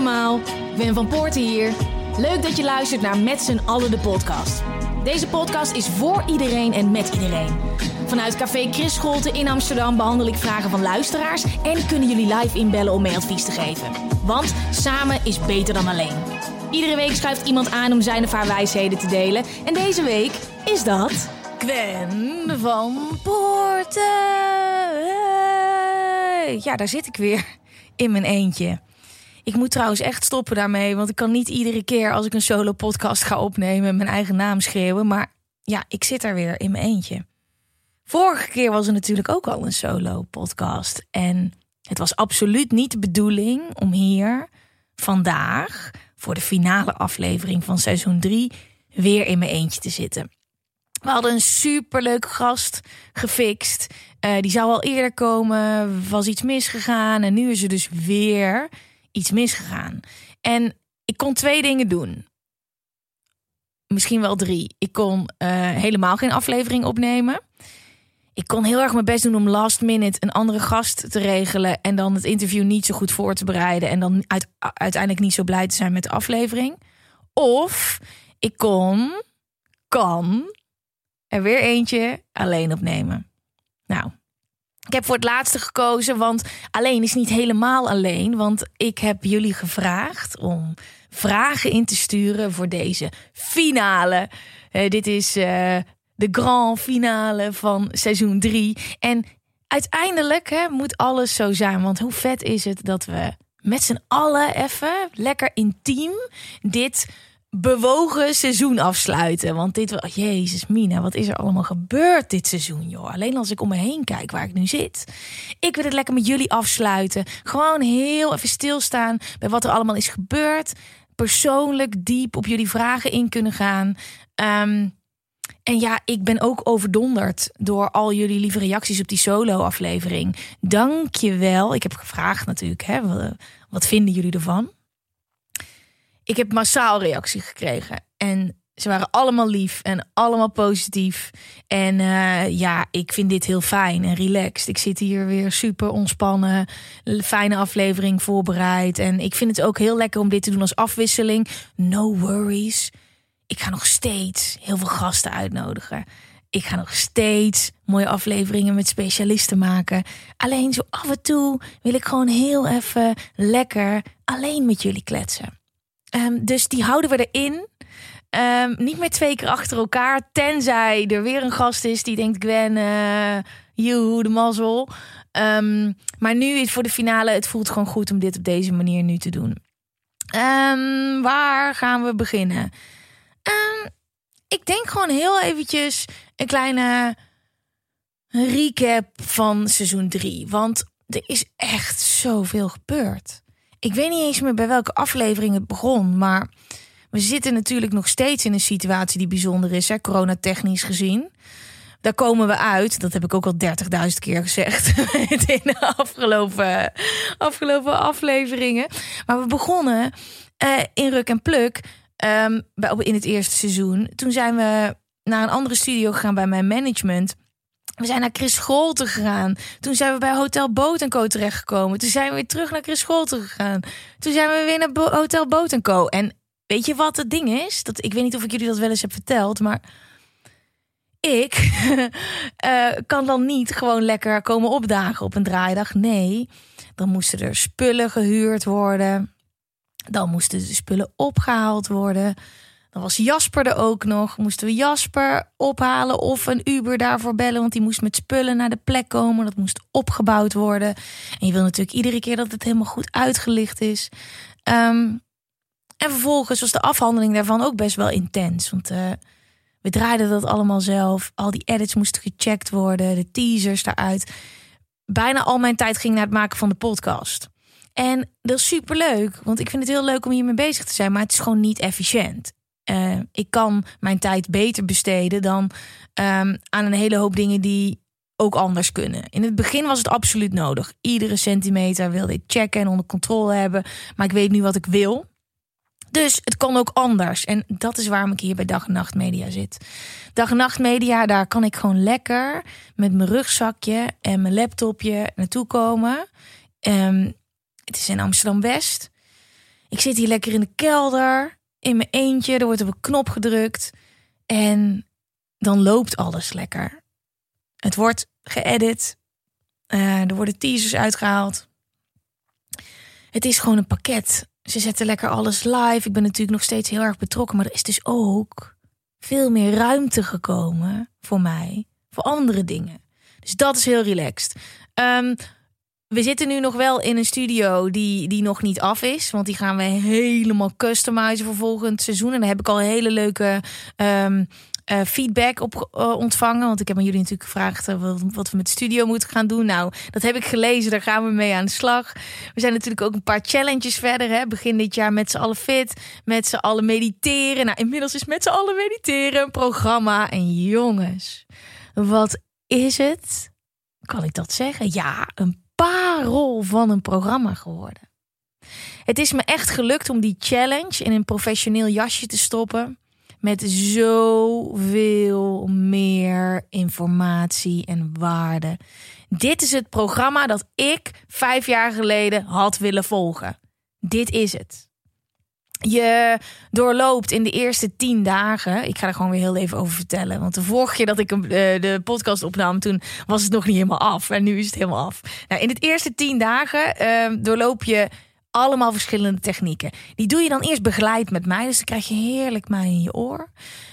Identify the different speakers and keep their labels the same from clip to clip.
Speaker 1: Allemaal, Wim van Poorten hier. Leuk dat je luistert naar Met z'n allen de podcast. Deze podcast is voor iedereen en met iedereen. Vanuit Café Chris Scholte in Amsterdam behandel ik vragen van luisteraars... en kunnen jullie live inbellen om mee advies te geven. Want samen is beter dan alleen. Iedere week schuift iemand aan om zijn of haar wijsheden te delen. En deze week is dat... Gwen van Poorten. Ja, daar zit ik weer. In mijn eentje. Ik moet trouwens echt stoppen daarmee, want ik kan niet iedere keer als ik een solo podcast ga opnemen mijn eigen naam schreeuwen. Maar ja, ik zit er weer in mijn eentje. Vorige keer was er natuurlijk ook al een solo podcast. En het was absoluut niet de bedoeling om hier vandaag voor de finale aflevering van seizoen 3 weer in mijn eentje te zitten. We hadden een superleuke gast gefixt. Eh, die zou al eerder komen, was iets misgegaan en nu is er dus weer iets misgegaan. En ik kon twee dingen doen. Misschien wel drie. Ik kon eh, helemaal geen aflevering opnemen. Ik kon heel erg mijn best doen om last minute een andere gast te regelen. En dan het interview niet zo goed voor te bereiden. En dan uit, uiteindelijk niet zo blij te zijn met de aflevering. Of ik kon, kan er weer eentje alleen opnemen. Nou, ik heb voor het laatste gekozen, want alleen is niet helemaal alleen. Want ik heb jullie gevraagd om vragen in te sturen voor deze finale. Eh, dit is eh, de grand finale van seizoen 3. En uiteindelijk hè, moet alles zo zijn. Want hoe vet is het dat we met z'n allen even lekker intiem dit bewogen seizoen afsluiten. Want dit was, jezus Mina, wat is er allemaal gebeurd dit seizoen, joh. Alleen als ik om me heen kijk waar ik nu zit. Ik wil het lekker met jullie afsluiten. Gewoon heel even stilstaan bij wat er allemaal is gebeurd. Persoonlijk diep op jullie vragen in kunnen gaan. Ehm, en ja, ik ben ook overdonderd door al jullie lieve reacties op die solo-aflevering. Dank je wel. Ik heb gevraagd natuurlijk, hè, wat vinden jullie ervan? Ik heb massaal reactie gekregen. En ze waren allemaal lief en allemaal positief. En uh, ja, ik vind dit heel fijn en relaxed. Ik zit hier weer super ontspannen. Fijne aflevering voorbereid. En ik vind het ook heel lekker om dit te doen als afwisseling. No worries. Ik ga nog steeds heel veel gasten uitnodigen. Ik ga nog steeds mooie afleveringen met specialisten maken. Alleen zo af en toe wil ik gewoon heel even lekker alleen met jullie kletsen. Um, dus die houden we erin. Um, niet meer twee keer achter elkaar. Tenzij er weer een gast is die denkt: Gwen, uh, joehoe, de mazzel. Um, maar nu voor de finale. Het voelt gewoon goed om dit op deze manier nu te doen. waar gaan we beginnen? ik denk gewoon heel eventjes een kleine recap van seizoen 3. Want er is echt zoveel gebeurd. Ik weet niet eens meer bij welke aflevering het begon, maar we zitten natuurlijk nog steeds in een situatie die bijzonder is, hè, coronatechnisch gezien. Daar komen we uit. Dat heb ik ook al 30.000 keer gezegd in de afgelopen, afgelopen afleveringen. Maar we begonnen uh, in Ruk en Pluk um, in het eerste seizoen. Toen zijn we naar een andere studio gegaan bij mijn management. We zijn naar Chris Scholte gegaan. Toen zijn we bij Hotel Boot Co terechtgekomen. Toen zijn we weer terug naar Chris Scholte gegaan. Toen zijn we weer naar Hotel Boot Co. En weet je wat het ding is? Dat, ik weet niet of ik jullie dat wel eens heb verteld, maar ik uh, kan dan niet gewoon lekker komen opdagen op een draaidag. Nee, dan moesten er spullen gehuurd worden. Dan moesten de spullen opgehaald worden. Dan was Jasper er ook nog. Moesten we Jasper ophalen of een Uber daarvoor bellen. Want die moest met spullen naar de plek komen. Dat moest opgebouwd worden. En je wil natuurlijk iedere keer dat het helemaal goed uitgelicht is. Um, en vervolgens was de afhandeling daarvan ook best wel intens. Want uh, We draaiden dat allemaal zelf. Al die edits moesten gecheckt worden, de teasers daaruit. Bijna al mijn tijd ging naar het maken van de podcast. En dat is super leuk, want ik vind het heel leuk om hiermee bezig te zijn, maar het is gewoon niet efficiënt. Uh, ik kan mijn tijd beter besteden dan um, aan een hele hoop dingen die ook anders kunnen. In het begin was het absoluut nodig. Iedere centimeter wilde ik checken en onder controle hebben. Maar ik weet nu wat ik wil. Dus het kan ook anders. En dat is waarom ik hier bij Dag en Nacht Media zit. Dag en Nacht Media, daar kan ik gewoon lekker met mijn rugzakje en mijn laptopje naartoe komen. Um, het is in Amsterdam West. Ik zit hier lekker in de kelder, in mijn eentje. Er wordt op een knop gedrukt. En dan loopt alles lekker. Het wordt geëdit. Uh, er worden teasers uitgehaald. Het is gewoon een pakket. Ze zetten lekker alles live. Ik ben natuurlijk nog steeds heel erg betrokken. Maar er is dus ook veel meer ruimte gekomen voor mij. Voor andere dingen. Dus dat is heel relaxed. Um, we zitten nu nog wel in een studio die, die nog niet af is. Want die gaan we helemaal customizen voor volgend seizoen. En daar heb ik al hele leuke um, uh, feedback op uh, ontvangen. Want ik heb aan jullie natuurlijk gevraagd uh, wat, we met studio moeten gaan doen. Nou, dat heb ik gelezen. Daar gaan we mee aan de slag. We zijn natuurlijk ook een paar challenges verder. Hè. Begin dit jaar met z'n allen fit. Met z'n allen mediteren. Nou, inmiddels is met z'n allen mediteren een programma. En jongens, wat is het? Kan ik dat zeggen? Ja, een parel van een programma geworden. Het is me echt gelukt om die challenge in een professioneel jasje te stoppen. Met zoveel meer informatie en waarde. Dit is het programma dat ik vijf jaar geleden had willen volgen. Dit is het je doorloopt in de eerste tien dagen. Ik ga er gewoon weer heel even over vertellen. Want de vorige keer dat ik eh, de podcast opnam, toen was het nog niet helemaal af. En nu is het helemaal af. Nou, in de eerste tien dagen uh, doorloop je allemaal verschillende technieken. Die doe je dan eerst begeleid met mij. Dus dan krijg je heerlijk mij in je oor.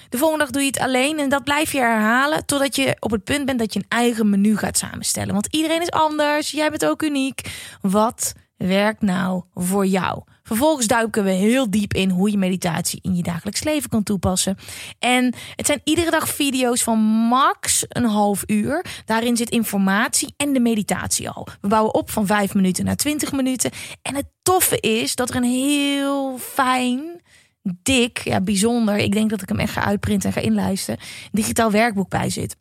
Speaker 1: De volgende dag doe je het alleen en dat blijf je herhalen totdat je op het punt bent dat je een eigen menu gaat samenstellen. Want iedereen is anders, jij bent ook uniek. Wat werkt nou voor jou? Vervolgens duiken we heel diep in hoe je meditatie in je dagelijks leven kan toepassen. En het zijn iedere dag video's van max een half uur. Daarin zit informatie en de meditatie al. We bouwen op van 5 minuten naar 20 minuten. En het toffe is dat er een heel fijn dik, ja bijzonder, ik denk dat ik hem echt ga uitprinten en ga inlijsten, digitaal werkboek bij zit.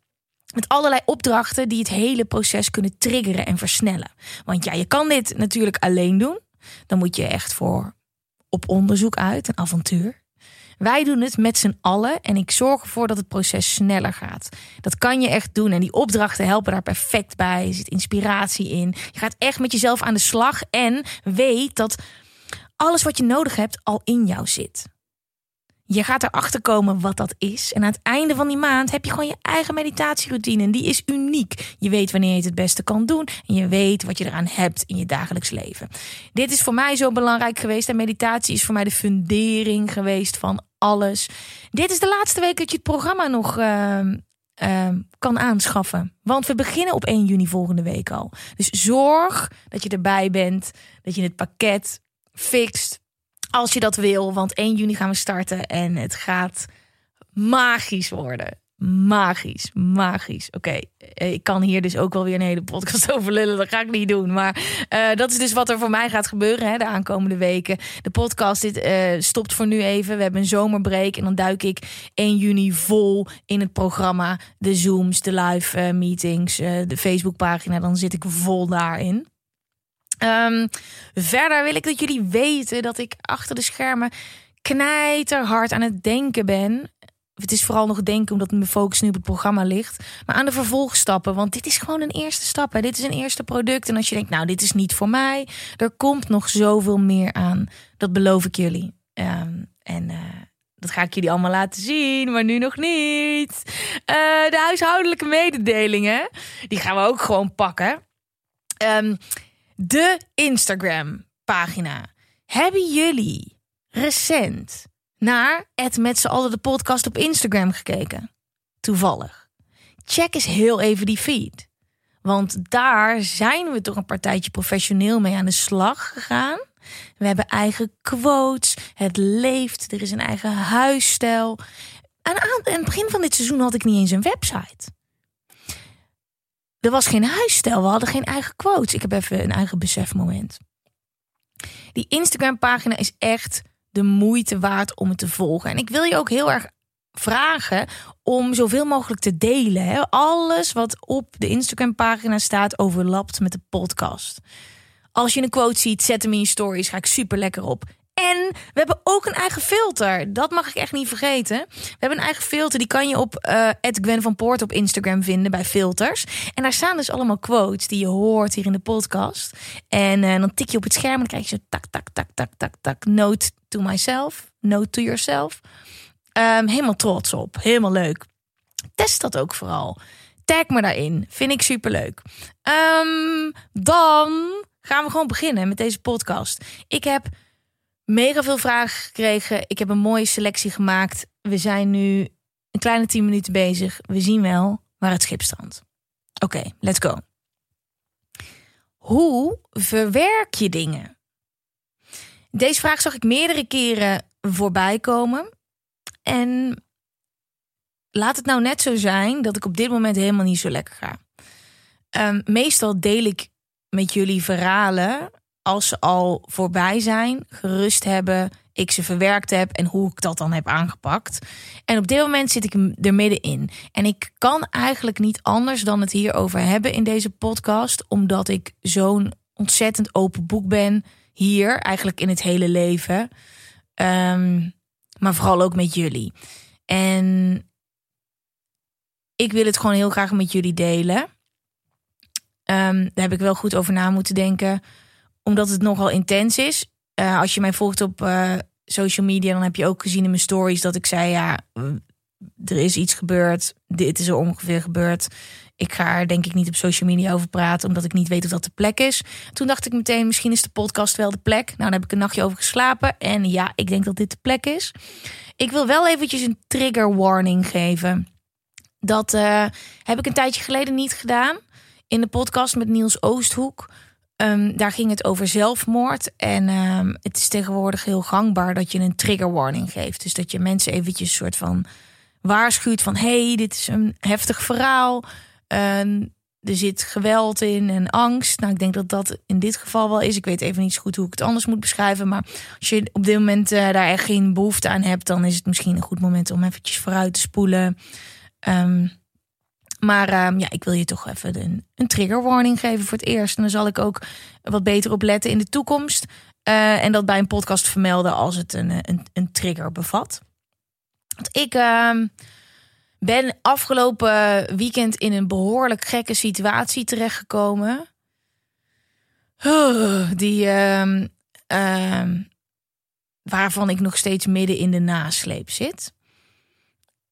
Speaker 1: Met allerlei opdrachten die het hele proces kunnen triggeren en versnellen. Want ja, je kan dit natuurlijk alleen doen. Dan moet je echt voor op onderzoek uit, een avontuur. Wij doen het met z'n allen en ik zorg ervoor dat het proces sneller gaat. Dat kan je echt doen en die opdrachten helpen daar perfect bij. Er zit inspiratie in. Je gaat echt met jezelf aan de slag en weet dat alles wat je nodig hebt al in jou zit. Je gaat erachter komen wat dat is. En aan het einde van die maand heb je gewoon je eigen meditatieroutine. En die is uniek. Je weet wanneer je het het beste kan doen. En je weet wat je eraan hebt in je dagelijks leven. Dit is voor mij zo belangrijk geweest. En meditatie is voor mij de fundering geweest van alles. Dit is de laatste week dat je het programma nog uh, uh, kan aanschaffen. Want we beginnen op 1 juni volgende week al. Dus zorg dat je erbij bent. Dat je het pakket fixt als je dat wil, want 1 juni gaan we starten en het gaat magisch worden. Magisch, magisch. Oké, eh, ik kan hier dus ook wel weer een hele podcast over lullen. Dat ga ik niet doen. Maar uh, dat is dus wat er voor mij gaat gebeuren hè, de aankomende weken. De podcast dit, uh, stopt voor nu even. We hebben een zomerbreak. En dan duik ik 1 juni vol in het programma. De Zooms, de live meetings, de Facebookpagina. Dan zit ik vol daarin. Um, verder wil ik dat jullie weten dat ik achter de schermen knijterhard aan het denken ben. Het is vooral nog denken omdat mijn focus nu op het programma ligt. Maar aan de vervolgstappen. Want dit is gewoon een eerste stap. Hè. Dit is een eerste product. En als je denkt, nou, dit is niet voor mij. Er komt nog zoveel meer aan. Dat beloof ik jullie. Um, en uh, dat ga ik jullie allemaal laten zien. Maar nu nog niet. Uh, de huishoudelijke mededelingen. Die gaan we ook gewoon pakken. Um, de Instagram-pagina. Hebben jullie recent naar het met z'n allen de podcast op Instagram gekeken? Toevallig. Check eens heel even die feed. Want daar zijn we toch een partijtje professioneel mee aan de slag gegaan. We hebben eigen quotes. Het leeft. Er is een eigen huisstijl. aan, aan het begin van dit seizoen had ik niet eens een website. Er was geen huisstijl, we hadden geen eigen quotes. Ik heb even een eigen besefmoment. Die Instagram-pagina is echt de moeite waard om het te volgen. En ik wil je ook heel erg vragen om zoveel mogelijk te delen. Hè? Alles wat op de Instagram-pagina staat overlapt met de podcast. Als je een quote ziet, zet hem in je stories. Ga ik super lekker op. En we hebben ook een eigen filter. Dat mag ik echt niet vergeten. We hebben een eigen filter. Die kan je op uh, Gwen van Poort op Instagram vinden bij filters. En daar staan dus allemaal quotes die je hoort hier in de podcast. En uh, dan tik je op het scherm en dan krijg je zo tak, tak, tak, tak, tak, tak. Note to myself. Note to yourself. Um, helemaal trots op. Helemaal leuk. Test dat ook vooral. Tag me daarin. Vind ik super leuk. Um, dan gaan we gewoon beginnen met deze podcast. Ik heb mega veel vragen gekregen. Ik heb een mooie selectie gemaakt. We zijn nu een kleine 10 minuten bezig. We zien wel waar het schip strandt. Oké, let's go. Hoe verwerk je dingen? Deze vraag zag ik meerdere keren voorbij komen. En laat het nou net zo zijn dat ik op dit moment helemaal niet zo lekker ga. Um, meestal deel ik met jullie verhalen als ze al voorbij zijn, gerust hebben, ik ze verwerkt heb en hoe ik dat dan heb aangepakt. En op dit moment zit ik er middenin. En ik kan eigenlijk niet anders dan het hierover hebben in deze podcast, omdat ik zo'n ontzettend open boek ben hier, eigenlijk in het hele leven. Um, maar vooral ook met jullie. En ik wil het gewoon heel graag met jullie delen. Um, daar heb ik wel goed over na moeten denken, omdat het nogal intens is. Uh, als je mij volgt op uh, social media, dan heb je ook gezien in mijn stories dat ik zei: ja, er is iets gebeurd. Dit is er ongeveer gebeurd. Ik ga er denk ik niet op social media over praten, omdat ik niet weet of dat de plek is. Toen dacht ik meteen, misschien is de podcast wel de plek. Nou, daar heb ik een nachtje over geslapen. En ja, ik denk dat dit de plek is. Ik wil wel eventjes een trigger warning geven. Dat uh, heb ik een tijdje geleden niet gedaan. In de podcast met Niels Oosthoek. Um, daar ging het over zelfmoord. En um, het is tegenwoordig heel gangbaar dat je een trigger warning geeft. Dus dat je mensen eventjes soort van waarschuwt van... hey, dit is een heftig verhaal. Um, er zit geweld in en angst. Nou, ik denk dat dat in dit geval wel is. Ik weet even niet zo goed hoe ik het anders moet beschrijven. Maar als je op dit moment uh, daar echt geen behoefte aan hebt, dan is het misschien een goed moment om eventjes vooruit te spoelen. Maar um, ja, ik wil je toch even een, een trigger warning geven voor het eerst. En dan zal ik ook wat beter op letten in de toekomst. Uh, en dat bij een podcast vermelden als het een, een, een trigger bevat. Want ik ben afgelopen weekend in een behoorlijk gekke situatie terechtgekomen. Die, uh, waarvan ik nog steeds midden in de nasleep zit.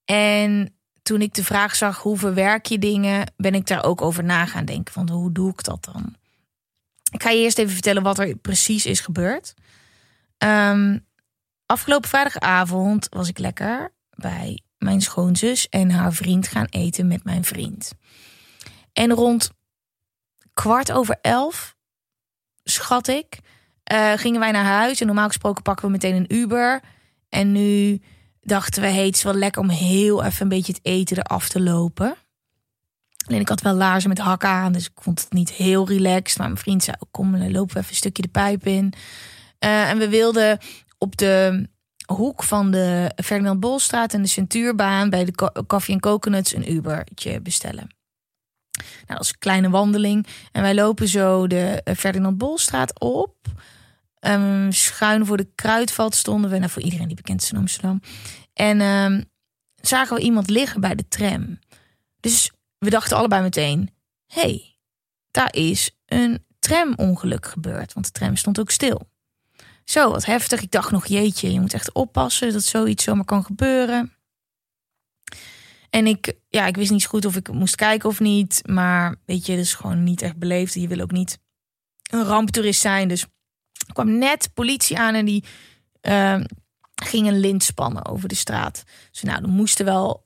Speaker 1: En toen ik de vraag zag hoe verwerk je dingen, ben ik daar ook over na gaan denken. Van hoe doe ik dat dan? Ik ga je eerst even vertellen wat er precies is gebeurd. Um, afgelopen vrijdagavond was ik lekker bij mijn schoonzus en haar vriend gaan eten met mijn vriend. En rond kwart over elf, schat ik, uh, gingen wij naar huis. En normaal gesproken pakken we meteen een Uber. En nu dachten we, hey, het is wel lekker om heel even een beetje het eten eraf te lopen. Alleen ik had wel laarzen met hakken aan, dus ik vond het niet heel relaxed. Maar mijn vriend zei, kom, dan lopen we even een stukje de pijp in. Uh, en we wilden op de hoek van de Ferdinand Bolstraat en de Centuurbaan bij de Coffee en Coconuts een Ubertje bestellen. Nou, dat is een kleine wandeling. En wij lopen zo de Ferdinand Bolstraat op. Um, schuin voor de Kruidvat stonden we. Nou, voor iedereen die bekend is in Amsterdam. En um, zagen we iemand liggen bij de tram. Dus we dachten allebei meteen: hey, daar is een tramongeluk gebeurd. Want de tram stond ook stil. Zo, wat heftig. Ik dacht nog, jeetje, je moet echt oppassen dat zoiets zomaar kan gebeuren. En ik, ja, ik wist niet goed of ik moest kijken of niet. Maar weet je, dat is gewoon niet echt beleefd. Je wil ook niet een ramptoerist zijn. Dus er kwam net politie aan en die uh, ging een lint spannen over de straat. Dus nou, dan moesten wel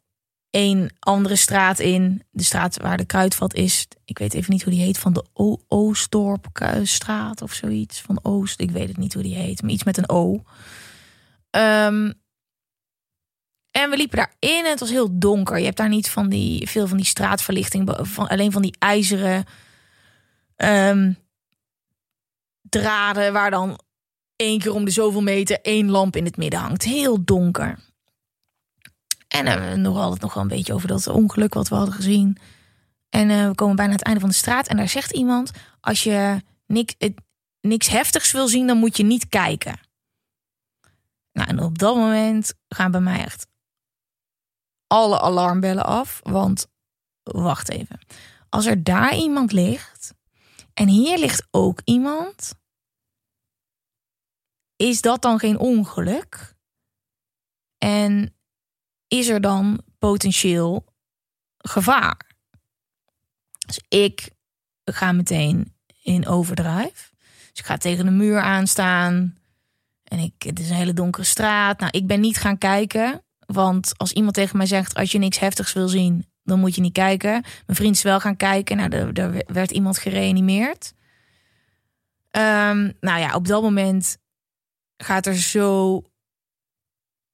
Speaker 1: een andere straat in. De straat waar de kruidvat is. Ik weet even niet hoe die heet. Van de o Oostdorpstraat of zoiets. Van Oost. Ik weet het niet hoe die heet. Maar iets met een O. Um, En we liepen daarin en het was heel donker. Je hebt daar niet van die, veel van die straatverlichting, van, alleen van die ijzeren ehm, draden waar dan één keer om de zoveel meter één lamp in het midden hangt. Heel donker. En uh, nog altijd nog wel een beetje over dat ongeluk wat we hadden gezien. En uh, we komen bijna aan het einde van de straat. En daar zegt iemand: Als je niks, niks heftigs wil zien, dan moet je niet kijken. Nou, en op dat moment gaan bij mij echt alle alarmbellen af. Want wacht even. Als er daar iemand ligt en hier ligt ook iemand, is dat dan geen ongeluk? En is er dan potentieel gevaar? Dus ik ga meteen in overdrive. Dus ik ga tegen de muur aanstaan. En ik, het is een hele donkere straat. Nou, ik ben niet gaan kijken. Want als iemand tegen mij zegt: als je niks heftigs wil zien, dan moet je niet kijken. Mijn vriend is wel gaan kijken. Nou, er, er werd iemand gereanimeerd. Um, nou ja, op dat moment gaat er zo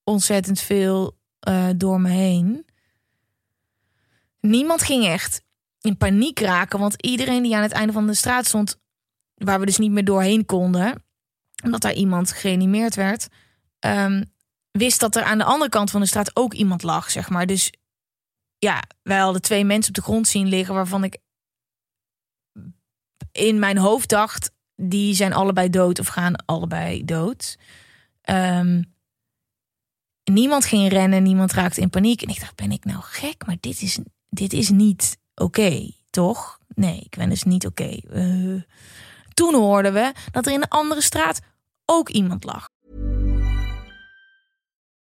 Speaker 1: ontzettend veel uh, door me heen. Niemand ging echt in paniek raken, want iedereen die aan het einde van de straat stond, waar we dus niet meer doorheen konden, omdat daar iemand gereanimeerd werd, um, wist dat er aan de andere kant van de straat ook iemand lag, zeg maar. Dus ja, wij hadden twee mensen op de grond zien liggen waarvan ik in mijn hoofd dacht, die zijn allebei dood of gaan allebei dood. Um, niemand ging rennen, niemand raakte in paniek. En ik dacht, ben ik nou gek? Maar dit is, dit is niet oké, toch? Nee, ik ben dus niet oké. Uh, toen hoorden we dat er in de andere straat ook iemand lag.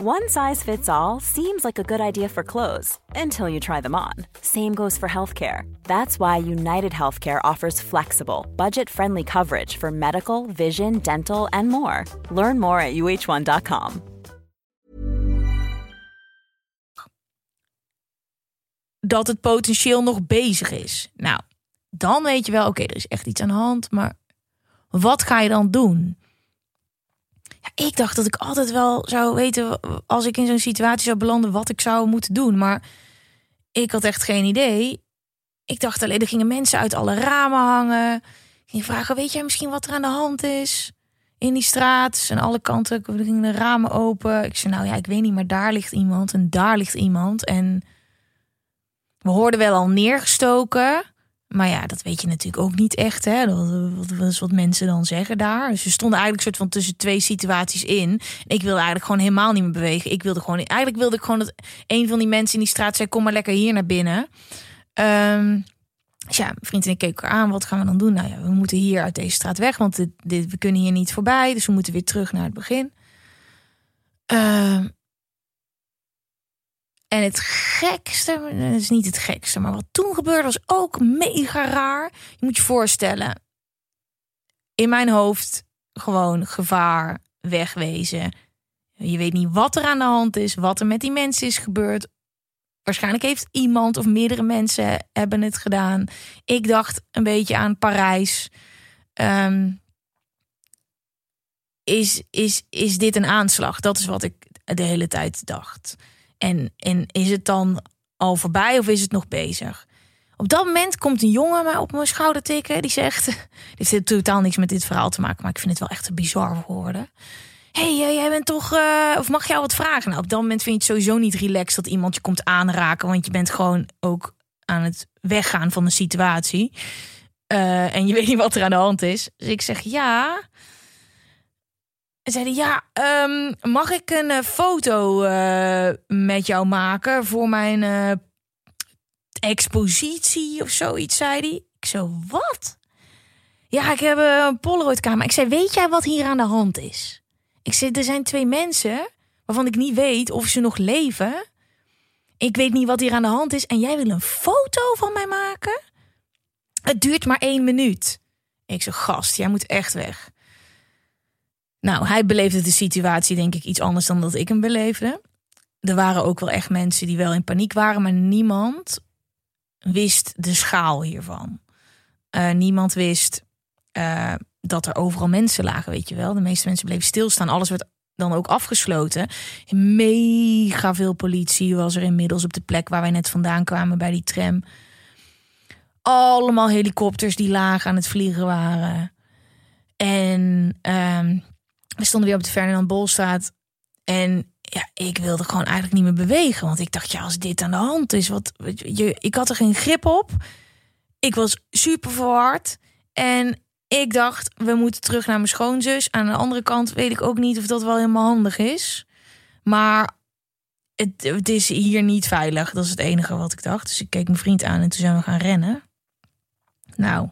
Speaker 2: One size fits all seems like a good idea for clothes until you try them on. Same goes for healthcare. That's why United Healthcare offers flexible, budget friendly coverage for medical, vision, dental, and more. Learn more at uh1.com.
Speaker 1: Dat het potentieel nog bezig is. Nou, dan weet je wel, oké, okay, er is echt iets aan de hand, maar wat ga je dan doen? Ik dacht dat ik altijd wel zou weten, als ik in zo'n situatie zou belanden, wat ik zou moeten doen. Maar ik had echt geen idee. Ik dacht alleen, er gingen mensen uit alle ramen hangen. Ging vragen, weet jij misschien wat er aan de hand is? In die straat, en alle kanten gingen de ramen open. Ik zei, nou ja, ik weet niet, maar daar ligt iemand en daar ligt iemand. En we hoorden wel al neergestoken. Maar ja, dat weet je natuurlijk ook niet echt. Hè? Dat is wat mensen dan zeggen daar. Dus we stonden eigenlijk soort van tussen twee situaties in. Ik wilde eigenlijk gewoon helemaal niet meer bewegen. Ik wilde gewoon, eigenlijk wilde ik gewoon dat een van die mensen in die straat zei: Kom maar lekker hier naar binnen. Um, dus ja, mijn vriend en ik keken elkaar aan. Wat gaan we dan doen? Nou ja, we moeten hier uit deze straat weg. Want dit, we kunnen hier niet voorbij. Dus we moeten weer terug naar het begin. Uh, en het gekste, het is niet het gekste, maar wat toen gebeurde was ook mega raar. Je moet je voorstellen, in mijn hoofd gewoon gevaar, wegwezen. Je weet niet wat er aan de hand is, wat er met die mensen is gebeurd. Waarschijnlijk heeft iemand of meerdere mensen hebben het gedaan. Ik dacht een beetje aan Parijs. Um, is, is, is dit een aanslag? Dat is wat ik de hele tijd dacht. En, en is het dan al voorbij of is het nog bezig? Op dat moment komt een jongen mij op mijn schouder tikken. Die zegt: Dit heeft totaal niks met dit verhaal te maken, maar ik vind het wel echt bizar woorden. hey, jij bent toch. Uh, of mag jou wat vragen? Nou, op dat moment vind je het sowieso niet relaxed dat iemand je komt aanraken. Want je bent gewoon ook aan het weggaan van de situatie. Uh, en je weet niet wat er aan de hand is. Dus ik zeg ja. En zeiden, ja, um, mag ik een uh, foto uh, met jou maken voor mijn uh, expositie of zoiets, zei hij. Ik zo, wat? Ja, ik heb een Polaroid camera. Ik zei, weet jij wat hier aan de hand is? Ik zei, er zijn twee mensen waarvan ik niet weet of ze nog leven. Ik weet niet wat hier aan de hand is. En jij wil een foto van mij maken? Het duurt maar één minuut. Ik zeg, gast, jij moet echt weg. Nou, hij beleefde de situatie denk ik iets anders dan dat ik hem beleefde. Er waren ook wel echt mensen die wel in paniek waren, maar niemand wist de schaal hiervan. Uh, niemand wist uh, dat er overal mensen lagen, weet je wel. De meeste mensen bleven stilstaan. Alles werd dan ook afgesloten. Mega veel politie was er inmiddels op de plek waar wij net vandaan kwamen bij die tram. Allemaal helikopters die laag aan het vliegen waren. En um, we stonden weer op de Ferdinand Bolstraat. En ja, ik wilde gewoon eigenlijk niet meer bewegen. Want ik dacht, ja, als dit aan de hand is, wat, je, ik had er geen grip op. Ik was super verward. En ik dacht, we moeten terug naar mijn schoonzus. Aan de andere kant weet ik ook niet of dat wel helemaal handig is. Maar het, het is hier niet veilig. Dat is het enige wat ik dacht. Dus ik keek mijn vriend aan en toen zijn we gaan rennen. Nou,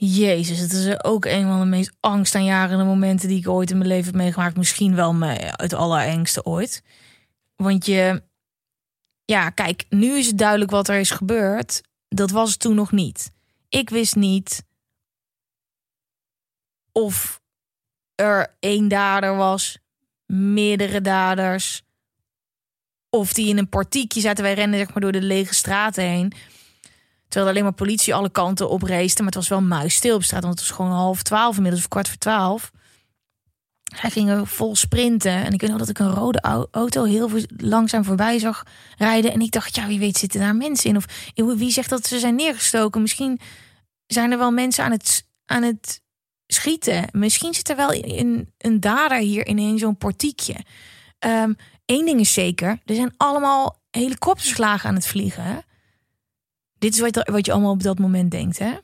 Speaker 1: Jezus, het is ook een van de meest angstaanjagende momenten die ik ooit in mijn leven heb meegemaakt. Misschien wel het allerengste ooit. Want je, ja, kijk, nu is het duidelijk wat er is gebeurd. Dat was het toen nog niet. Ik wist niet of er één dader was, meerdere daders, of die in een portiekje zaten. Wij renden zeg maar door de lege straten heen. Terwijl alleen maar politie alle kanten op. Maar het was wel muisstil op straat. Want het was gewoon half twaalf inmiddels. Of kwart voor twaalf. Hij ging vol sprinten. En ik weet nog dat ik een rode auto heel langzaam voorbij zag rijden. En ik dacht, ja, wie weet zitten daar mensen in? Of wie zegt dat ze zijn neergestoken? Misschien zijn er wel mensen aan het, aan het schieten. Misschien zit er wel in, een dader hier in een zo'n portiekje. Eén ehm, ding is zeker, er zijn allemaal helikopterslagen aan het vliegen. Dit is wat, wat je allemaal op dat moment denkt. Hè?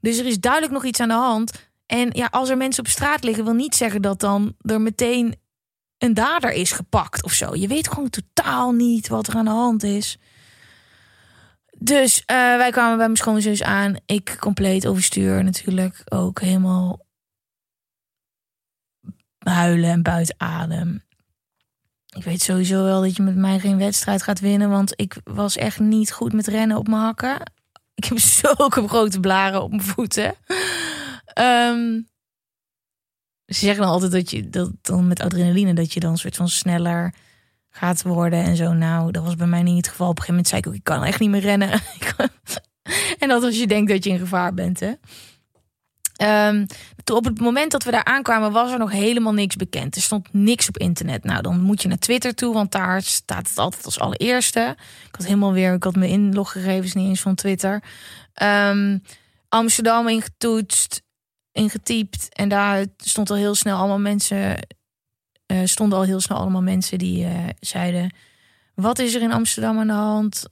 Speaker 1: Dus er is duidelijk nog iets aan de hand. En ja, als er mensen op straat liggen, wil niet zeggen dat dan er meteen een dader is gepakt of zo. Je weet gewoon totaal niet wat er aan de hand is. Dus uh, wij kwamen bij mijn schoonzus aan. Ik compleet overstuur natuurlijk. Ook helemaal huilen en buiten adem. Ik weet sowieso wel dat je met mij geen wedstrijd gaat winnen. Want ik was echt niet goed met rennen op mijn hakken. Ik heb zulke grote blaren op mijn voeten. Um, ze zeggen dan altijd dat je dat dan met adrenaline dat je dan een soort van sneller gaat worden en zo. Nou, dat was bij mij niet het geval. Op een gegeven moment zei ik ook, ik kan echt niet meer rennen. en dat als je denkt dat je in gevaar bent, hè. Um, op het moment dat we daar aankwamen, was er nog helemaal niks bekend. Er stond niks op internet. Nou, dan moet je naar Twitter toe, want daar staat het altijd als allereerste. Ik had helemaal weer, ik had mijn inloggegevens niet eens van Twitter. Um, Amsterdam ingetoetst, ingetypt. En daar stond al heel snel allemaal mensen. Uh, stonden al heel snel allemaal mensen die uh, zeiden: Wat is er in Amsterdam aan de hand?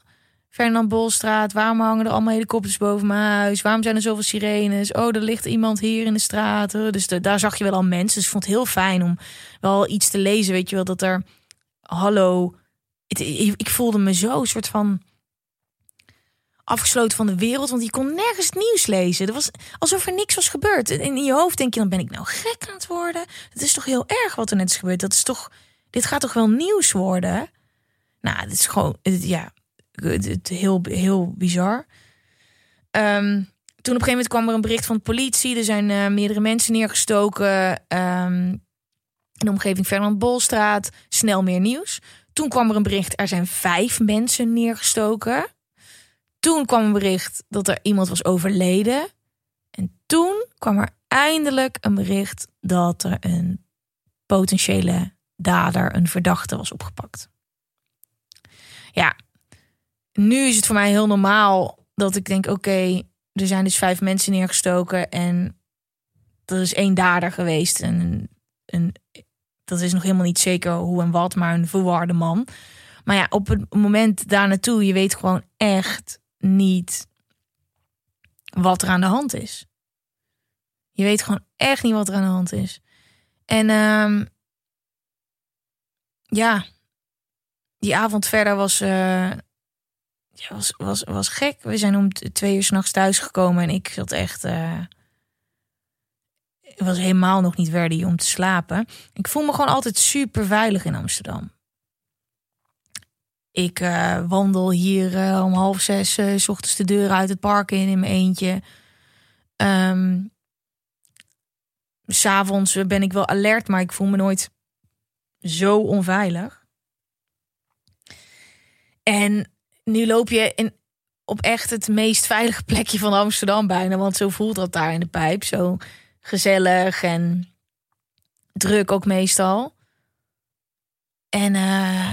Speaker 1: Fernand Bolstraat, waarom hangen er allemaal helikopters boven mijn huis? Waarom zijn er zoveel sirenes? Oh, er ligt iemand hier in de straat. Dus daar zag je wel al mensen. Dus ik vond het heel fijn om wel iets te lezen, weet je wel, dat er... Hallo, ik voelde me zo een soort van afgesloten van de wereld, want je kon nergens nieuws lezen. Er was alsof er niks was gebeurd. In je hoofd denk je, dan ben ik nou gek aan het worden. Het is toch heel erg wat er net is gebeurd. Dat is toch, dit gaat toch wel nieuws worden? Nou, dit is gewoon, ja, het, heel, heel bizar. Um, toen op een gegeven moment kwam er een bericht van de politie. Er zijn uh, meerdere mensen neergestoken. Um, in de omgeving Fernand Bolstraat. Snel meer nieuws. Toen kwam er een bericht, er zijn vijf mensen neergestoken. Toen kwam een bericht dat er iemand was overleden. En toen kwam er eindelijk een bericht dat er een potentiële dader, een verdachte was opgepakt. Ja, nu is het voor mij heel normaal dat ik denk: oké, er zijn dus vijf mensen neergestoken en er is één dader geweest. En een, dat is nog helemaal niet zeker hoe en wat, maar een verwarde man. Maar ja, op het moment daar naartoe, je weet gewoon echt niet wat er aan de hand is. Je weet gewoon echt niet wat er aan de hand is. En um, ja, die avond verder was, uh, ja, was, was, was gek. We zijn om twee uur s'nachts thuis gekomen en ik zat echt. Uh, was helemaal nog niet ready om te slapen. Ik voel me gewoon altijd super veilig in Amsterdam. Ik uh, wandel hier uh, om half zes s ochtends de deur uit het park in in mijn eentje. Um, S'avonds ben ik wel alert, maar ik voel me nooit zo onveilig. En nu loop je in, op echt het meest veilige plekje van Amsterdam bijna. Want zo voelt dat daar in de pijp. Zo gezellig en druk ook meestal. En uh,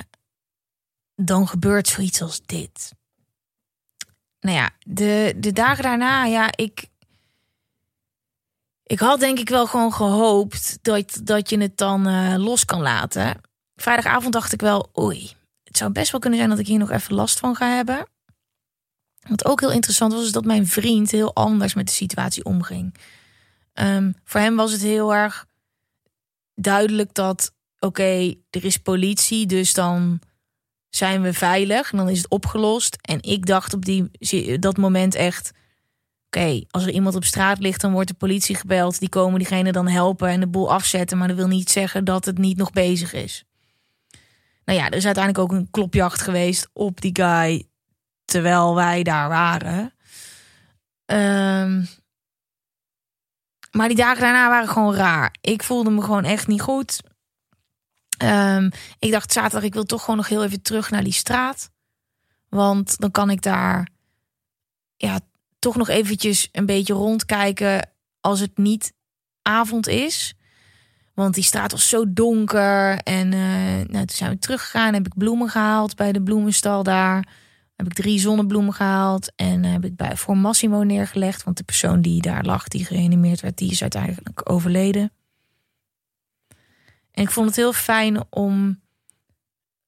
Speaker 1: dan gebeurt zoiets als dit. Nou ja, de, de dagen daarna, ja, ik. Ik had denk ik wel gewoon gehoopt dat, dat je het dan uh, los kan laten. Vrijdagavond dacht ik wel, oei, het zou best wel kunnen zijn dat ik hier nog even last van ga hebben. Wat ook heel interessant was, is dat mijn vriend heel anders met de situatie omging. Um, voor hem was het heel erg duidelijk dat, oké, er is politie, dus dan zijn we veilig en dan is het opgelost. En ik dacht op die, dat moment echt, oké, als er iemand op straat ligt, dan wordt de politie gebeld. Die komen diegene dan helpen en de boel afzetten. Maar dat wil niet zeggen dat het niet nog bezig is. Nou ja, er is uiteindelijk ook een klopjacht geweest op die guy terwijl wij daar waren. Um, maar die dagen daarna waren gewoon raar. Ik voelde me gewoon echt niet goed. Um, ik dacht zaterdag, ik wil toch gewoon nog heel even terug naar die straat. Want dan kan ik daar ja, toch nog eventjes een beetje rondkijken als het niet avond is. Want die straat was zo donker. En uh, nou, toen zijn we teruggegaan. Heb ik bloemen gehaald bij de bloemenstal daar. Heb ik drie zonnebloemen gehaald. En heb ik bij, voor Massimo neergelegd. Want de persoon die daar lag, die gereanimeerd werd, die is uiteindelijk overleden. En ik vond het heel fijn om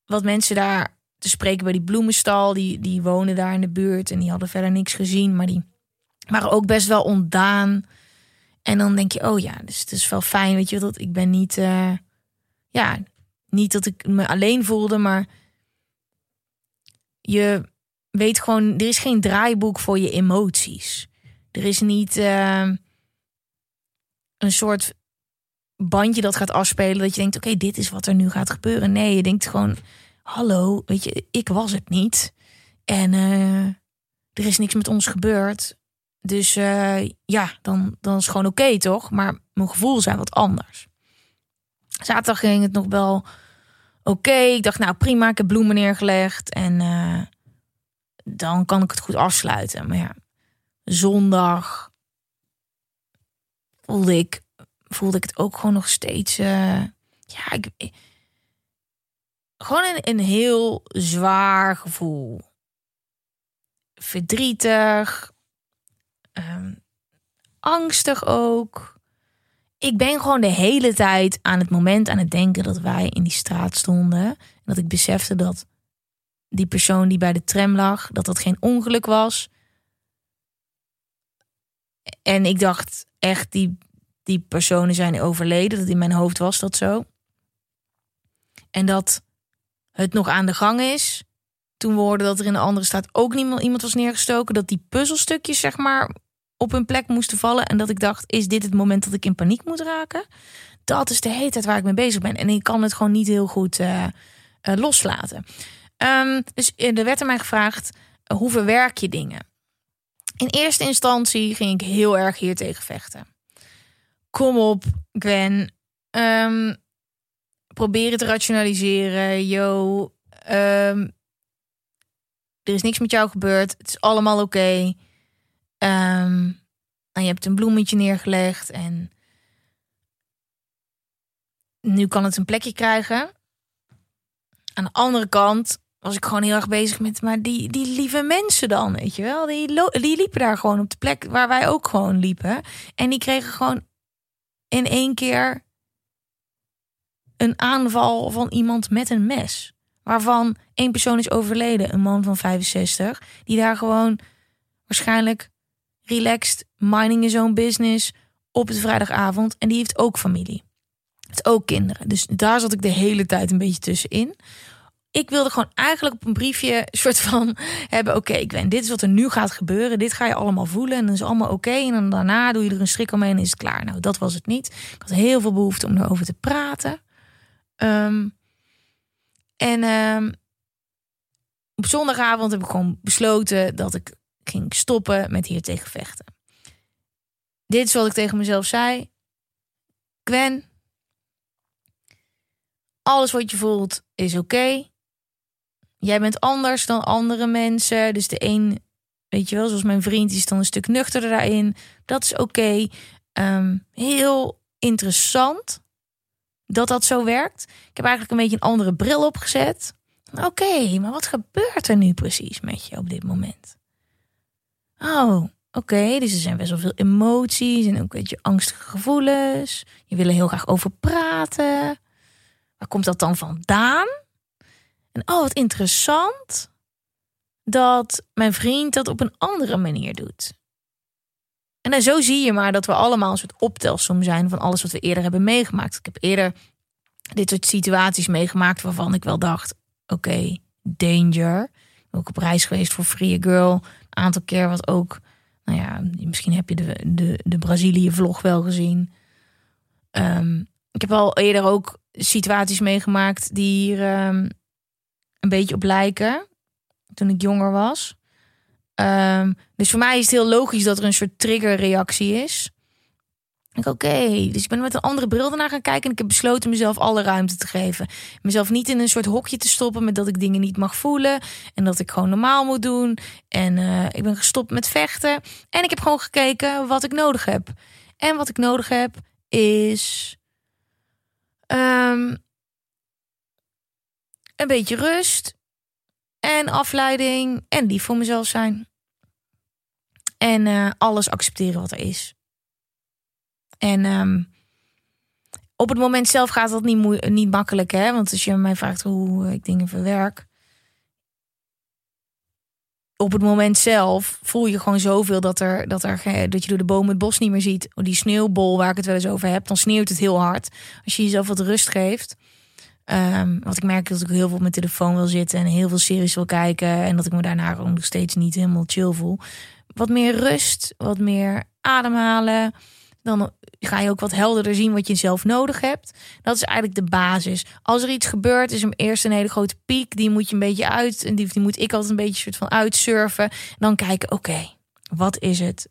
Speaker 1: wat mensen daar te spreken bij die bloemenstal. Die, die wonen daar in de buurt en die hadden verder niks gezien. Maar die waren ook best wel ontdaan. En dan denk je, oh ja, dus het is wel fijn, weet je, dat ik ben niet, uh, ja, niet dat ik me alleen voelde, maar je weet gewoon, er is geen draaiboek voor je emoties. Er is niet uh, een soort bandje dat gaat afspelen dat je denkt, oké, dit is wat er nu gaat gebeuren. Nee, je denkt gewoon, hallo, weet je, ik was het niet. En uh, er is niks met ons gebeurd. Dus uh, ja, dan, dan is het gewoon oké, toch? Maar mijn gevoel zijn wat anders. Zaterdag ging het nog wel oké. Ik dacht, nou prima, ik heb bloemen neergelegd. En uh, dan kan ik het goed afsluiten. Maar ja, zondag voelde ik, voelde ik het ook gewoon nog steeds. Uh, ja, ik, gewoon een, een heel zwaar gevoel. Verdrietig, um, angstig ook. Ik ben gewoon de hele tijd aan het moment aan het denken dat wij in die straat stonden. En dat ik besefte dat die persoon die bij de tram lag, dat dat geen ongeluk was. En ik dacht echt, die, die personen zijn overleden. Dat in mijn hoofd was dat zo. En dat het nog aan de gang is. Toen we hoorden dat er in de andere staat ook niemand, iemand was neergestoken. Dat die puzzelstukjes, zeg maar, op hun plek moesten vallen. En dat ik dacht, is dit het moment dat ik in paniek moet raken? Dat is de hele tijd waar ik mee bezig ben. En ik kan het gewoon niet heel goed uh, uh, loslaten. Um, dus er werd aan mij gevraagd, hoe verwerk je dingen? In eerste instantie ging ik heel erg hier tegen vechten. Kom op, Gwen. Um, probeer het te rationaliseren. Yo, um, er is niks met jou gebeurd. Het is allemaal oké. Okay. Um, en je hebt een bloemetje neergelegd en nu kan het een plekje krijgen. Aan de andere kant was ik gewoon heel erg bezig met, maar die, die lieve mensen dan, weet je wel, die, die liepen daar gewoon op de plek waar wij ook gewoon liepen. En die kregen gewoon in één keer een aanval van iemand met een mes. Waarvan één persoon is overleden, een man van 65, die daar gewoon waarschijnlijk relaxed, mining his own business op het vrijdagavond. En die heeft ook familie. Heeft ook kinderen. Dus daar zat ik de hele tijd een beetje tussenin. ik wilde gewoon eigenlijk op een briefje soort van hebben: oké, ik ben dit is wat er nu gaat gebeuren. Dit ga je allemaal voelen en dan is allemaal oké. en dan daarna doe je er een strik omheen en is het klaar. Nou, dat was het niet. Ik had heel veel behoefte om erover te praten. Ehm, en ehm, op zondagavond heb ik gewoon besloten dat ik ging stoppen met hier tegen vechten. Dit is wat ik tegen mezelf zei. Gwen, alles wat je voelt is oké. Jij bent anders dan andere mensen. Dus de een, weet je wel, zoals mijn vriend, is dan een stuk nuchterder daarin. Dat is oké. Ehm, heel interessant dat dat zo werkt. Ik heb eigenlijk een beetje een andere bril opgezet. Oké, maar wat gebeurt er nu precies met je op dit moment? Oh, oké, dus er zijn best wel veel emoties en ook een beetje angstige gevoelens. Je wil heel graag over praten. Waar komt dat dan vandaan? En oh, wat interessant dat mijn vriend dat op een andere manier doet. En dan zo zie je maar dat we allemaal een soort optelsom zijn van alles wat we eerder hebben meegemaakt. Ik heb eerder dit soort situaties meegemaakt waarvan ik wel dacht: oké, danger. Ik ben ook op reis geweest voor Free Girl. Aantal keer wat ook, nou ja, misschien heb je de, de, de Brazilië-vlog wel gezien. Ehm, ik heb al eerder ook situaties meegemaakt die hier ehm, een beetje op lijken. Toen ik jonger was. Ehm, dus voor mij is het heel logisch dat er een soort triggerreactie is. Oké, dus ik ben met een andere bril ernaar gaan kijken en ik heb besloten mezelf alle ruimte te geven. Mezelf niet in een soort hokje te stoppen met dat ik dingen niet mag voelen en dat ik gewoon normaal moet doen. En uh, ik ben gestopt met vechten en ik heb gewoon gekeken wat ik nodig heb. En wat ik nodig heb is um, een beetje rust en afleiding en lief voor mezelf zijn. En uh, alles accepteren wat er is. En um, op het moment zelf gaat dat niet, niet makkelijk, hè? Want als je mij vraagt hoe ik dingen verwerk. Op het moment zelf voel je gewoon zoveel dat, er, dat, er, dat je door de bomen het bos niet meer ziet. Die sneeuwbol waar ik het wel eens over heb, dan sneeuwt het heel hard. Als je jezelf wat rust geeft. Um, wat ik merk dat ik heel veel op mijn telefoon wil zitten en heel veel series wil kijken. En dat ik me daarna nog steeds niet helemaal chill voel. Wat meer rust, wat meer ademhalen. Dan ga je ook wat helderder zien wat je zelf nodig hebt. Dat is eigenlijk de basis. Als er iets gebeurt, is er eerst een hele grote piek. Die moet je een beetje uit. En die, moet ik altijd een beetje soort van uitsurfen. Dan kijken, oké, wat is het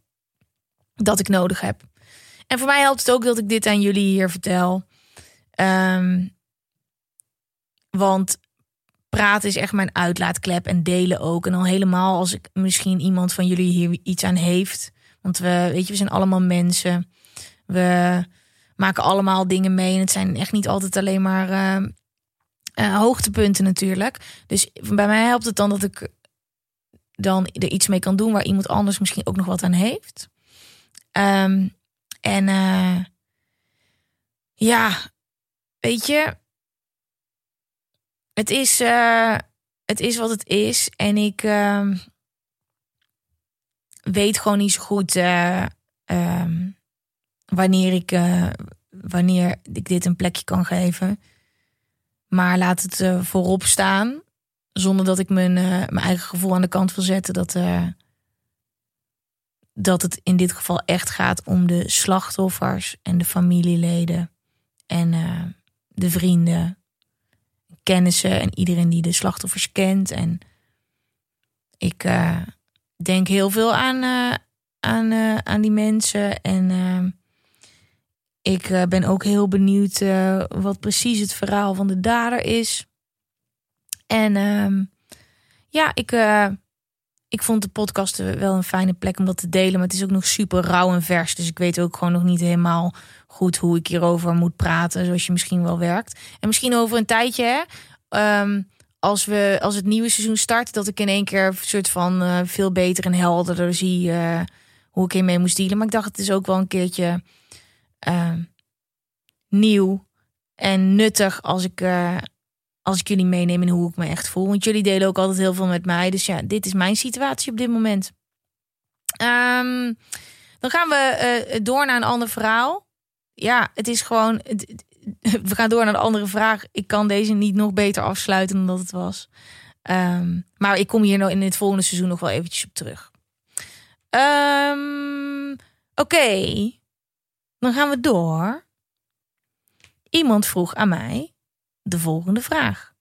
Speaker 1: dat ik nodig heb? En voor mij helpt het ook dat ik dit aan jullie hier vertel. Um, want praten is echt mijn uitlaatklep en delen ook. En al helemaal als ik misschien iemand van jullie hier iets aan heeft. Want we, weet je, we zijn allemaal mensen. We maken allemaal dingen mee. En het zijn echt niet altijd alleen maar uh, uh, hoogtepunten natuurlijk. Dus bij mij helpt het dan dat ik dan er iets mee kan doen waar iemand anders misschien ook nog wat aan heeft. Um, en uh, ja, weet je, het is, uh, het is wat het is. En ik uh, weet gewoon niet zo goed wanneer, ik, eh, wanneer ik dit een plekje kan geven. Maar laat het voorop staan. Zonder dat ik mijn, mijn eigen gevoel aan de kant wil zetten. Dat, dat het in dit geval echt gaat om de slachtoffers en de familieleden. En de vrienden kennissen en iedereen die de slachtoffers kent. En ik denk heel veel aan, aan, aan die mensen. En ik ben ook heel benieuwd wat precies het verhaal van de dader is. En ehm, ja, ik, ik vond de podcast wel een fijne plek om dat te delen. Maar het is ook nog super rauw en vers. Dus ik weet ook gewoon nog niet helemaal goed hoe ik hierover moet praten. Zoals je misschien wel werkt. En misschien over een tijdje, hè, ehm, als, we, als het nieuwe seizoen start, dat ik in één keer een soort van veel beter en helderder zie hoe ik hiermee moest dealen. Maar ik dacht, het is ook wel een keertje uh, nieuw en nuttig als ik, uh, als ik jullie meeneem in hoe ik me echt voel. Want jullie delen ook altijd heel veel met mij. Dus ja, dit is mijn situatie op dit moment. Um, dan gaan we door naar een ander verhaal ja, het is gewoon. We gaan door naar de andere vraag. Ik kan deze niet nog beter afsluiten dan dat het was. Ehm, maar ik kom hier nou in het volgende seizoen nog wel eventjes op terug. Ehm, oké, dan gaan we door. Iemand vroeg aan mij de volgende vraag.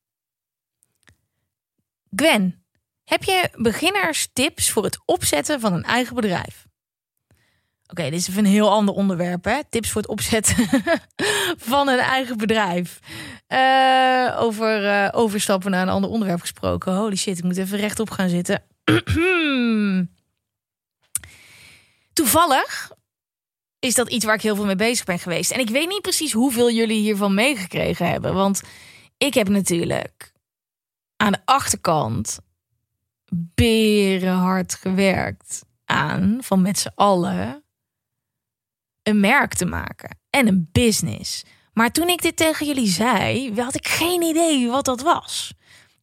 Speaker 1: Gwen, heb je beginnerstips voor het opzetten van een eigen bedrijf? Oké, dit is even een heel ander onderwerp, hè? Tips voor het opzetten van een eigen bedrijf. Uh, over uh, overstappen naar een ander onderwerp gesproken. Holy shit, ik moet even rechtop gaan zitten. Toevallig is dat iets waar ik heel veel mee bezig ben geweest. En ik weet niet precies hoeveel jullie hiervan meegekregen hebben. Want ik heb natuurlijk aan de achterkant berenhard gewerkt aan van met z'n allen een merk te maken en een business. Maar toen ik dit tegen jullie zei, had ik geen idee wat dat was.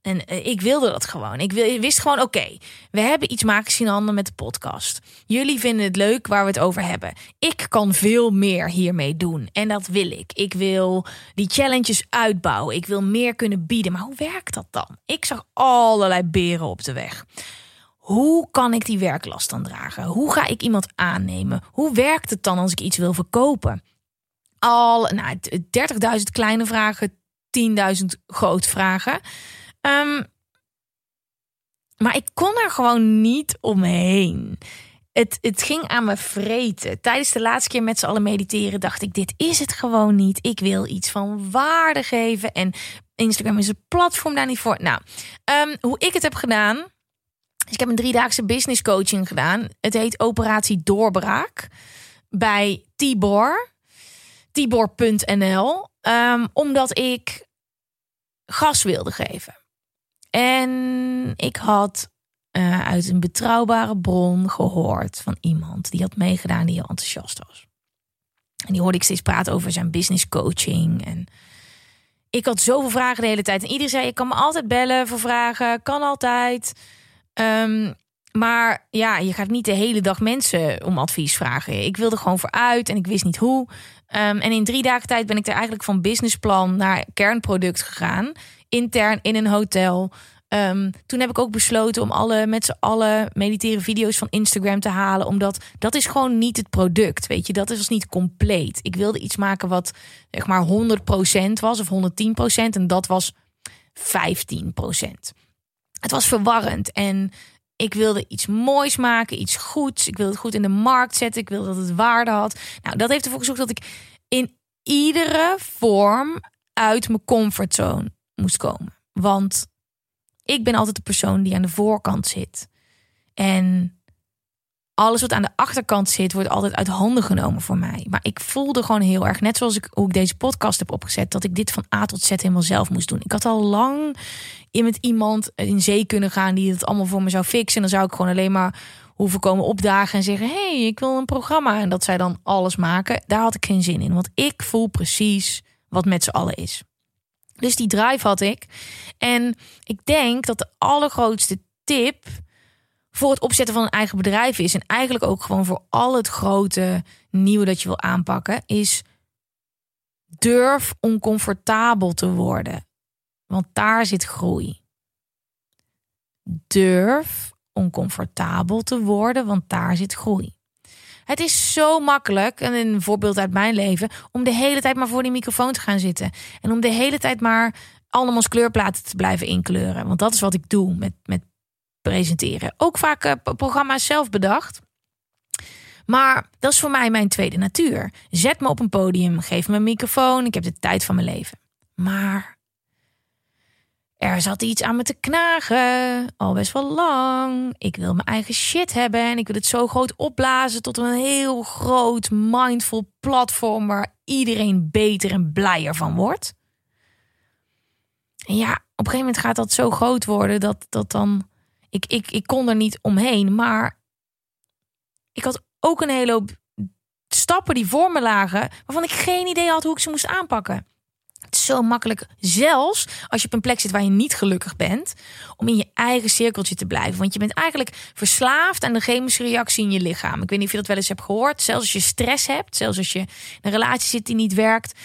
Speaker 1: En eh, ik wilde dat gewoon. Ik wist gewoon, oké, we hebben iets maken zien handen met de podcast. Jullie vinden het leuk waar we het over hebben. Ik kan veel meer hiermee doen. En dat wil ik. Ik wil die challenges uitbouwen. Ik wil meer kunnen bieden. Maar hoe werkt dat dan? Ik zag allerlei beren op de weg. Hoe kan ik die werklast dan dragen? Hoe ga ik iemand aannemen? Hoe werkt het dan als ik iets wil verkopen? Al nou, 30.000 kleine vragen, 10.000 groot vragen. Um, maar ik kon er gewoon niet omheen. Het, het ging aan me vreten. Tijdens de laatste keer met z'n allen mediteren dacht ik: dit is het gewoon niet. Ik wil iets van waarde geven. En Instagram is een platform daar niet voor. Nou, um, hoe ik het heb gedaan. Dus ik heb een driedaagse business coaching gedaan. Het heet Operatie Doorbraak. Bij Tibor. Tibor.nl. Ehm, omdat ik gas wilde geven. En ik had uh, uit een betrouwbare bron gehoord van iemand die had meegedaan die heel enthousiast was. En die hoorde ik steeds praten over zijn business coaching. En ik had zoveel vragen de hele tijd. En iedereen zei: Je kan me altijd bellen voor vragen, kan altijd. Um, maar ja, je gaat niet de hele dag mensen om advies vragen. Ik wilde gewoon vooruit en ik wist niet hoe. Um, en in drie dagen tijd ben ik er eigenlijk van businessplan naar kernproduct gegaan intern in een hotel. Um, toen heb ik ook besloten om alle met z'n allen mediteren video's van Instagram te halen. Omdat dat is gewoon niet het product. Weet je, dat is niet compleet. Ik wilde iets maken wat zeg maar 100% was of 110%. En dat was 15%. Het was verwarrend. En ik wilde iets moois maken, iets goeds. Ik wilde het goed in de markt zetten. Ik wilde dat het waarde had. Nou, dat heeft ervoor gezorgd dat ik in iedere vorm uit mijn comfortzone moest komen. Want ik ben altijd de persoon die aan de voorkant zit. En alles wat aan de achterkant zit, wordt altijd uit handen genomen voor mij. Maar ik voelde gewoon heel erg, net zoals ik, hoe ik deze podcast heb opgezet, dat ik dit van A tot Z helemaal zelf moest doen. Ik had al lang in met iemand in zee kunnen gaan die het allemaal voor me zou fixen. En dan zou ik gewoon alleen maar hoeven komen opdagen en zeggen: hey, ik wil een programma. En dat zij dan alles maken. Daar had ik geen zin in. Want ik voel precies wat met z'n allen is. Dus die drive had ik. En ik denk dat de allergrootste tip voor het opzetten van een eigen bedrijf is. En eigenlijk ook gewoon voor al het grote nieuwe dat je wil aanpakken. Is durf oncomfortabel te worden. Want daar zit groei. Durf oncomfortabel te worden, want daar zit groei. Het is zo makkelijk, en een voorbeeld uit mijn leven, om de hele tijd maar voor die microfoon te gaan zitten. En om de hele tijd maar allemaal kleurplaten te blijven inkleuren. Want dat is wat ik doe met, met presenteren. Ook vaak uh, programma's zelf bedacht. Maar dat is voor mij mijn tweede natuur. Zet me op een podium, geef me een microfoon. Ik heb de tijd van mijn leven. Maar er zat iets aan me te knagen, al best wel lang. Ik wil mijn eigen shit hebben en ik wil het zo groot opblazen tot een heel groot mindful platform waar iedereen beter en blijer van wordt. En ja, op een gegeven moment gaat dat zo groot worden dat, dat dan. Ik, ik, ik kon er niet omheen, maar ik had ook een hele hoop stappen die voor me lagen, waarvan ik geen idee had hoe ik ze moest aanpakken zo makkelijk, zelfs als je op een plek zit waar je niet gelukkig bent, om in je eigen cirkeltje te blijven. Want je bent eigenlijk verslaafd aan de chemische reactie in je lichaam. Ik weet niet of je dat wel eens hebt gehoord. Zelfs als je stress hebt, zelfs als je in een relatie zit die niet werkt,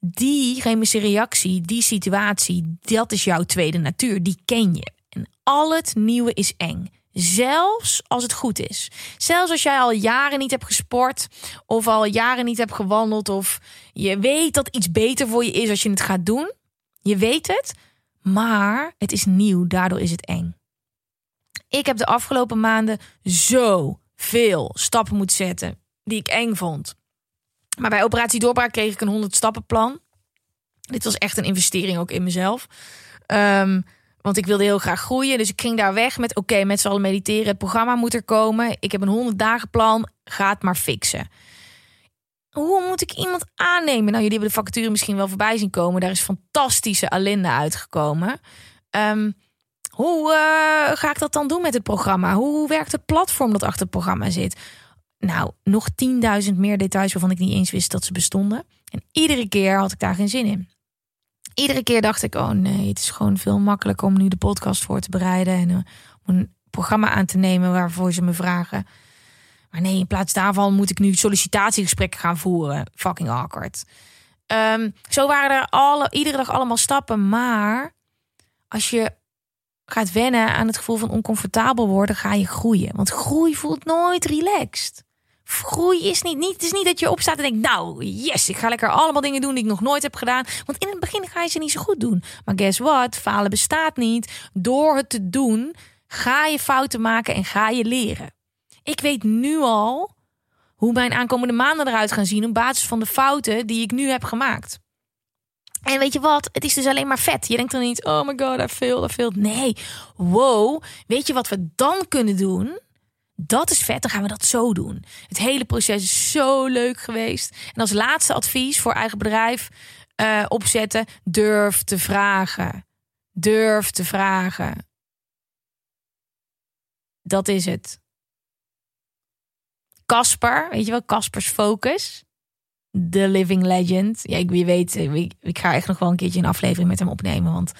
Speaker 1: die chemische reactie, die situatie, dat is jouw tweede natuur. Die ken je. En al het nieuwe is eng. Zelfs als het goed is. Zelfs als jij al jaren niet hebt gesport. Of al jaren niet hebt gewandeld. Of je weet dat iets beter voor je is als je het gaat doen. Je weet het. Maar het is nieuw. Daardoor is het eng. Ik heb de afgelopen maanden zo veel stappen moeten zetten. Die ik eng vond. Maar bij Operatie Doorbraak kreeg ik een 100 stappenplan. Dit was echt een investering ook in mezelf. Um, want ik wilde heel graag groeien. Dus ik ging daar weg met: oké, met z'n allen mediteren. Het programma moet er komen. Ik heb een 100 dagen plan. Ga het maar fixen. Hoe moet ik iemand aannemen? Nou, jullie hebben de vacature misschien wel voorbij zien komen. Daar is fantastische Alinda uitgekomen. Um, hoe uh, ga ik dat dan doen met het programma? Hoe werkt het platform dat achter het programma zit? Nou, nog 10.000 meer details waarvan ik niet eens wist dat ze bestonden. En iedere keer had ik daar geen zin in iedere keer dacht ik: oh nee, het is gewoon veel makkelijker om nu de podcast voor te bereiden en om een programma aan te nemen waarvoor ze me vragen. Maar nee, in plaats daarvan moet ik nu sollicitatiegesprekken gaan voeren. Fucking awkward. Um, zo waren er alle, iedere dag allemaal stappen. Maar als je gaat wennen aan het gevoel van oncomfortabel worden, ga je groeien. Want groei voelt nooit relaxed. Groei is niet, niet, het is niet dat je opstaat en denkt, nou, yes, ik ga lekker allemaal dingen doen die ik nog nooit heb gedaan. Want in het begin ga je ze niet zo goed doen. Maar guess what? Falen bestaat niet. Door het te doen, ga je fouten maken en ga je leren. Ik weet nu al hoe mijn aankomende maanden eruit gaan zien op basis van de fouten die ik nu heb gemaakt. En weet je wat? Het is dus alleen maar vet. Je denkt dan niet, oh my god, I failed, I failed. Nee, wow. Weet je wat we dan kunnen doen? Dat is vet, dan gaan we dat zo doen. Het hele proces is zo leuk geweest. En als laatste advies voor eigen bedrijf uh, opzetten: durf te vragen. Durf te vragen. Dat is het. Casper, weet je wel, Caspers Focus. The Living Legend. Ja, ik, wie weet, ik, ik ga echt nog wel een keertje een aflevering met hem opnemen. Want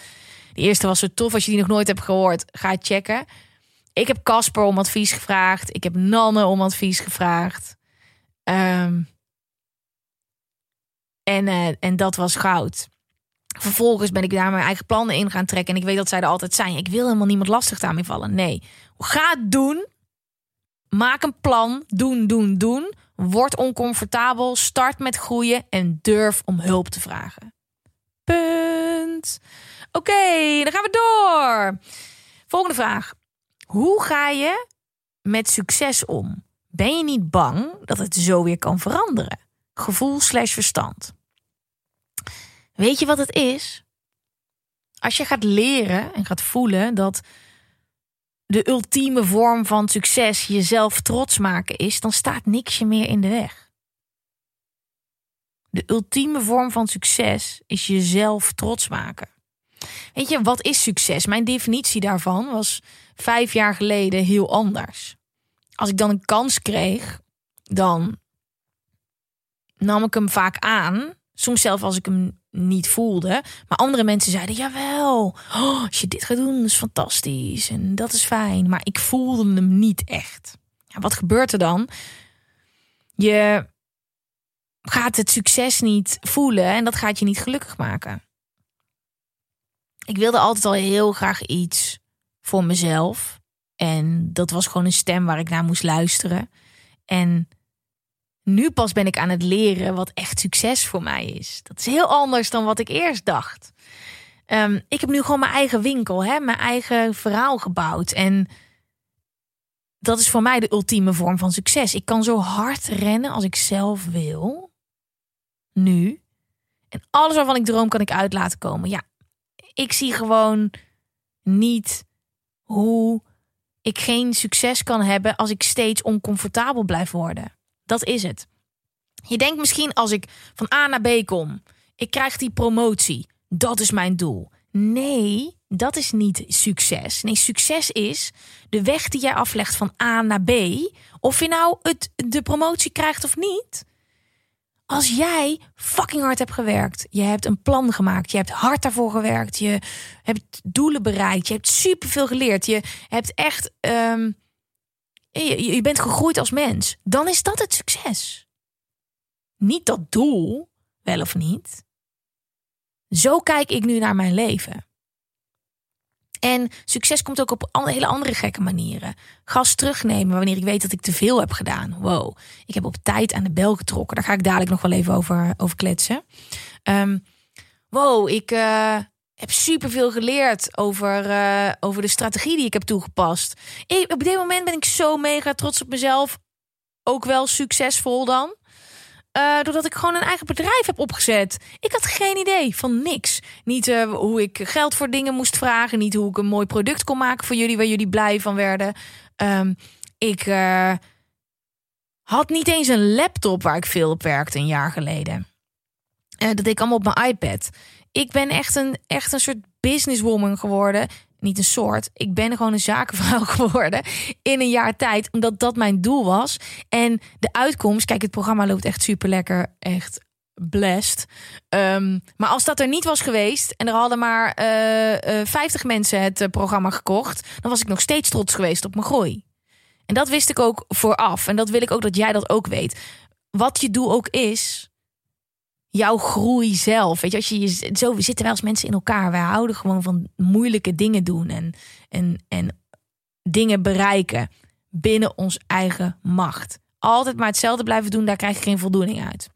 Speaker 1: de eerste was zo tof. Als je die nog nooit hebt gehoord, ga checken. Ik heb Casper om advies gevraagd. Ik heb Nanne om advies gevraagd. Um, en, uh, en dat was goud. Vervolgens ben ik daar mijn eigen plannen in gaan trekken. En ik weet dat zij er altijd zijn. Ik wil helemaal niemand lastig daarmee vallen. Nee. Ga het doen. Maak een plan. Doen, doen, doen. Word oncomfortabel. Start met groeien. En durf om hulp te vragen. Punt. Oké, dan gaan we door. Volgende vraag. Hoe ga je met succes om? Ben je niet bang dat het zo weer kan veranderen? Gevoel slash verstand. Weet je wat het is? Als je gaat leren en gaat voelen dat de ultieme vorm van succes jezelf trots maken is, dan staat niks je meer in de weg. De ultieme vorm van succes is jezelf trots maken. Weet je, wat is succes? Mijn definitie daarvan was vijf jaar geleden heel anders. Als ik dan een kans kreeg, dan nam ik hem vaak aan. Soms zelf als ik hem niet voelde. Maar andere mensen zeiden: Jawel, oh, als je dit gaat doen, is fantastisch. En dat is fijn. Maar ik voelde hem niet echt. Ja, wat gebeurt er dan? Je gaat het succes niet voelen en dat gaat je niet gelukkig maken. Ik wilde altijd al heel graag iets voor mezelf. En dat was gewoon een stem waar ik naar moest luisteren. En nu pas ben ik aan het leren wat echt succes voor mij is. Dat is heel anders dan wat ik eerst dacht. Um, ik heb nu gewoon mijn eigen winkel, hè, mijn eigen verhaal gebouwd. En dat is voor mij de ultieme vorm van succes. Ik kan zo hard rennen als ik zelf wil. Nu. En alles waarvan ik droom kan ik uit laten komen. Ja, ik zie gewoon niet hoe ik geen succes kan hebben als ik steeds oncomfortabel blijf worden. Dat is het. Je denkt misschien als ik van A naar B kom, ik krijg die promotie. Dat is mijn doel. Nee, dat is niet succes. Nee, succes is de weg die jij aflegt van A naar B. Of je nou het, de promotie krijgt of niet. Als jij fucking hard hebt gewerkt, je hebt een plan gemaakt, je hebt hard daarvoor gewerkt, je hebt doelen bereikt, je hebt superveel geleerd, je hebt echt, je, je bent gegroeid als mens, dan is dat het succes. Niet dat doel, wel of niet. Zo kijk ik nu naar mijn leven. En succes komt ook op hele andere gekke manieren. Gas terugnemen wanneer ik weet dat ik te veel heb gedaan. Wow, ik heb op tijd aan de bel getrokken. Daar ga ik dadelijk nog wel even over, over kletsen. Um, wow, ik uh, heb superveel geleerd over, uh, over de strategie die ik heb toegepast. Ik, op dit moment ben ik zo mega trots op mezelf. Ook wel succesvol dan. Uh, doordat ik gewoon een eigen bedrijf heb opgezet. Ik had geen idee van niks. Niet uh, hoe ik geld voor dingen moest vragen. Niet hoe ik een mooi product kon maken voor jullie waar jullie blij van werden. Um, ik uh, had niet eens een laptop waar ik veel op werkte een jaar geleden. dat deed ik allemaal op mijn iPad. Ik ben echt een, echt een soort businesswoman geworden niet een soort. Ik ben gewoon een zakenvrouw geworden in een jaar tijd, omdat dat mijn doel was. En de uitkomst, kijk, het programma loopt echt super lekker, echt blessed. Um, maar als dat er niet was geweest en er hadden maar uh, uh, 50 mensen het uh, programma gekocht, dan was ik nog steeds trots geweest op mijn groei. En dat wist ik ook vooraf. En dat wil ik ook dat jij dat ook weet. Wat je doel ook is, jouw groei zelf. Weet je, als je, je zo zitten wel als mensen in elkaar. Wij houden gewoon van moeilijke dingen doen en, en, en dingen bereiken binnen ons eigen macht. Altijd maar hetzelfde blijven doen, daar krijg je geen voldoening uit.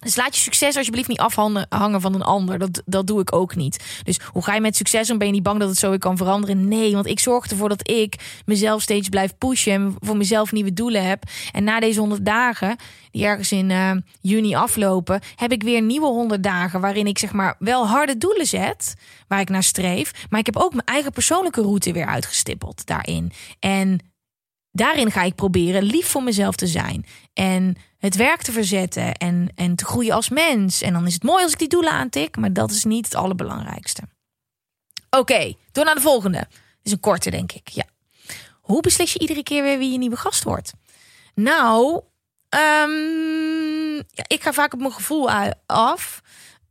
Speaker 1: Dus laat je succes alsjeblieft niet afhangen van een ander. Dat, dat doe ik ook niet. Dus hoe ga je met succes om? Ben je niet bang dat het zo weer kan veranderen? Nee, want ik zorg ervoor dat ik mezelf steeds blijf pushen. En voor mezelf nieuwe doelen heb. En na deze 100 dagen, die ergens in uh, juni aflopen, heb ik weer nieuwe 100 dagen. Waarin ik zeg maar wel harde doelen zet. Waar ik naar streef. Maar ik heb ook mijn eigen persoonlijke route weer uitgestippeld daarin. En daarin ga ik proberen lief voor mezelf te zijn. En het werk te verzetten en, en te groeien als mens. En dan is het mooi als ik die doelen aantik, maar dat is niet het allerbelangrijkste. Oké, door naar de volgende. Is een korte, denk ik. Ja. Hoe beslis je iedere keer weer wie je nieuwe gast wordt? Nou, um, ja, ik ga vaak op mijn gevoel af.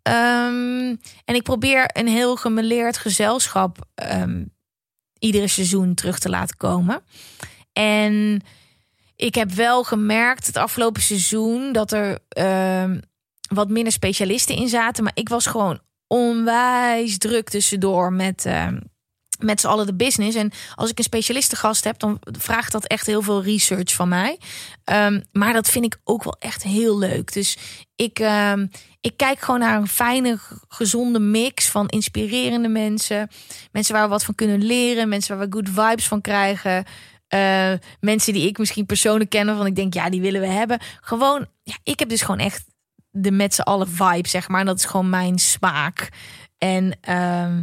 Speaker 1: Um, en ik probeer een heel gemeleerd gezelschap um, iedere seizoen terug te laten komen. En ik heb wel gemerkt het afgelopen seizoen dat er uh, wat minder specialisten in zaten. Maar ik was gewoon onwijs druk tussendoor met, uh, met z'n allen de business. En als ik een specialistengast heb, dan vraagt dat echt heel veel research van mij. Um, maar dat vind ik ook wel echt heel leuk. Dus ik, ik kijk gewoon naar een fijne, gezonde mix van inspirerende mensen. Mensen waar we wat van kunnen leren. Mensen waar we good vibes van krijgen. Uh, mensen die ik misschien persoonlijk ken, van ik denk, ja, die willen we hebben. Gewoon, ja, ik heb dus gewoon echt de met z'n allen vibe, zeg maar. En dat is gewoon mijn smaak. En uh,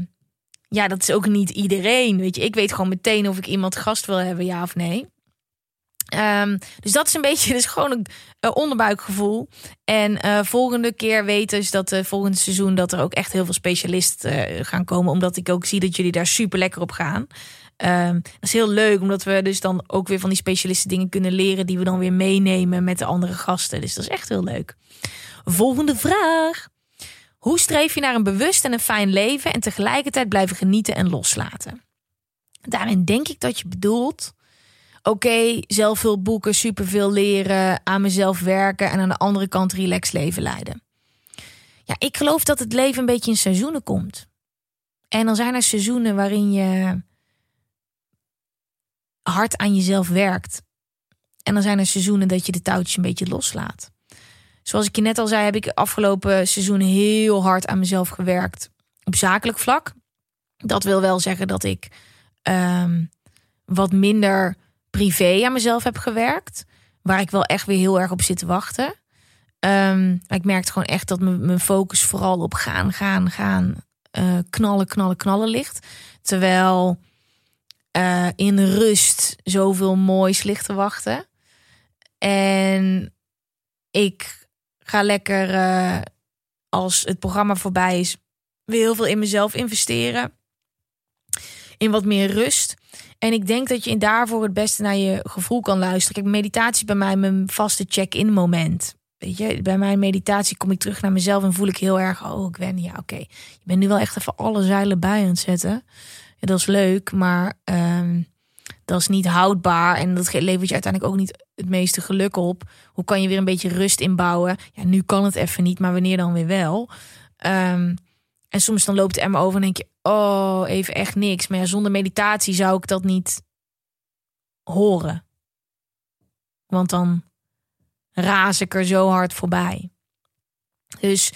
Speaker 1: ja, dat is ook niet iedereen. Weet je, ik weet gewoon meteen of ik iemand gast wil hebben, ja of nee. Um, dus dat is een beetje, dus gewoon een onderbuikgevoel. En uh, volgende keer weten dus dat uh, volgende seizoen dat er ook echt heel veel specialisten gaan komen, omdat ik ook zie dat jullie daar super lekker op gaan. Um, dat is heel leuk, omdat we dus dan ook weer van die specialisten dingen kunnen leren die we dan weer meenemen met de andere gasten. Dus dat is echt heel leuk. Volgende vraag. Hoe streef je naar een bewust en een fijn leven en tegelijkertijd blijven genieten en loslaten? Daarin denk ik dat je bedoelt. Oké, zelf veel boeken, superveel leren, aan mezelf werken en aan de andere kant relax leven leiden. Ja, ik geloof dat het leven een beetje in seizoenen komt. En dan zijn er seizoenen waarin je hard aan jezelf werkt. En dan zijn er seizoenen dat je de touwtjes een beetje loslaat. Zoals ik je net al zei, heb ik afgelopen seizoen heel hard aan mezelf gewerkt op zakelijk vlak. Dat wil wel zeggen dat ik um, wat minder privé aan mezelf heb gewerkt. Waar ik wel echt weer heel erg op zit te wachten. Um, ik merkte gewoon echt dat mijn focus vooral op gaan, gaan, gaan, uh, knallen, knallen, knallen ligt. Terwijl uh, in rust zoveel moois ligt te wachten. En ik ga lekker uh, als het programma voorbij is, weer heel veel in mezelf investeren. In wat meer rust. En ik denk dat je daarvoor het beste naar je gevoel kan luisteren. Kijk, meditatie bij mij mijn vaste check-in moment. Weet je, bij mijn meditatie kom ik terug naar mezelf en voel ik heel erg, oh, ik ben, ja, oké. Je bent nu wel echt even alle zeilen bij aan het zetten dat is leuk, maar um, dat is niet houdbaar. En dat levert je uiteindelijk ook niet het meeste geluk op. Hoe kan je weer een beetje rust inbouwen? Ja, nu kan het even niet, maar wanneer dan weer wel? Um, En soms dan loopt het emmer over en denk je, oh, even echt niks. Maar ja, zonder meditatie zou ik dat niet horen. Want dan raas ik er zo hard voorbij. Dus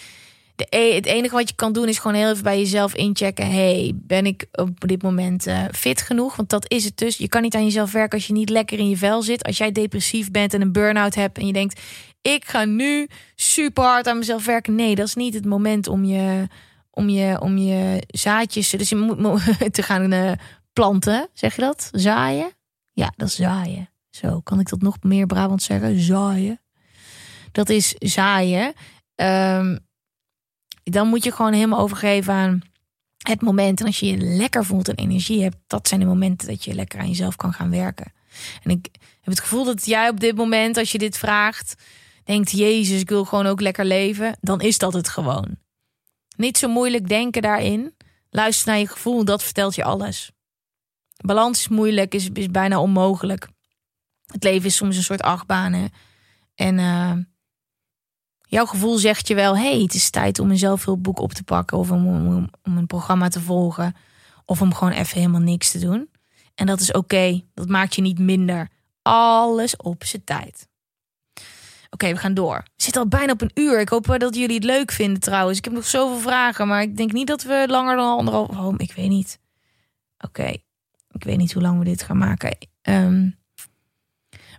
Speaker 1: de, e- het enige wat je kan doen is gewoon heel even bij jezelf inchecken. hey, ben ik op dit moment eh, fit genoeg? Want dat is het dus. Je kan niet aan jezelf werken als je niet lekker in je vel zit. Als jij depressief bent en een burn-out hebt en je denkt... ik ga nu super hard aan mezelf werken. Nee, dat is niet het moment om je, om je, om je zaadjes... Dus je moet mo- te gaan eh, planten, zeg je dat? Zaaien? Ja, dat is zaaien. Zo, kan ik dat nog meer Brabant zeggen? Zaaien. Dat is zaaien. Ehm, dan moet je gewoon helemaal overgeven aan het moment. En als je je lekker voelt en energie hebt, dat zijn de momenten dat je lekker aan jezelf kan gaan werken. En ik heb het gevoel dat jij op dit moment, als je dit vraagt, denkt: Jezus, ik wil gewoon ook lekker leven. Dan is dat het gewoon. Niet zo moeilijk denken daarin. Luister naar je gevoel, dat vertelt je alles. Balans is moeilijk, is, bijna onmogelijk. Het leven is soms een soort achtbaan. hè. En eh, jouw gevoel zegt je wel: hey, het is tijd om een zelfhulpboek op te pakken. Of om, om, een programma te volgen. Of om gewoon even helemaal niks te doen. En dat is oké. Dat maakt je niet minder. Alles op zijn tijd. Oké, we gaan door. Zitten al bijna op een uur. Ik hoop dat jullie het leuk vinden trouwens. Ik heb nog zoveel vragen, maar ik denk niet dat we langer dan anderhalf... Oh, ik weet niet. Oké, ik weet niet hoe lang we dit gaan maken. Ehm,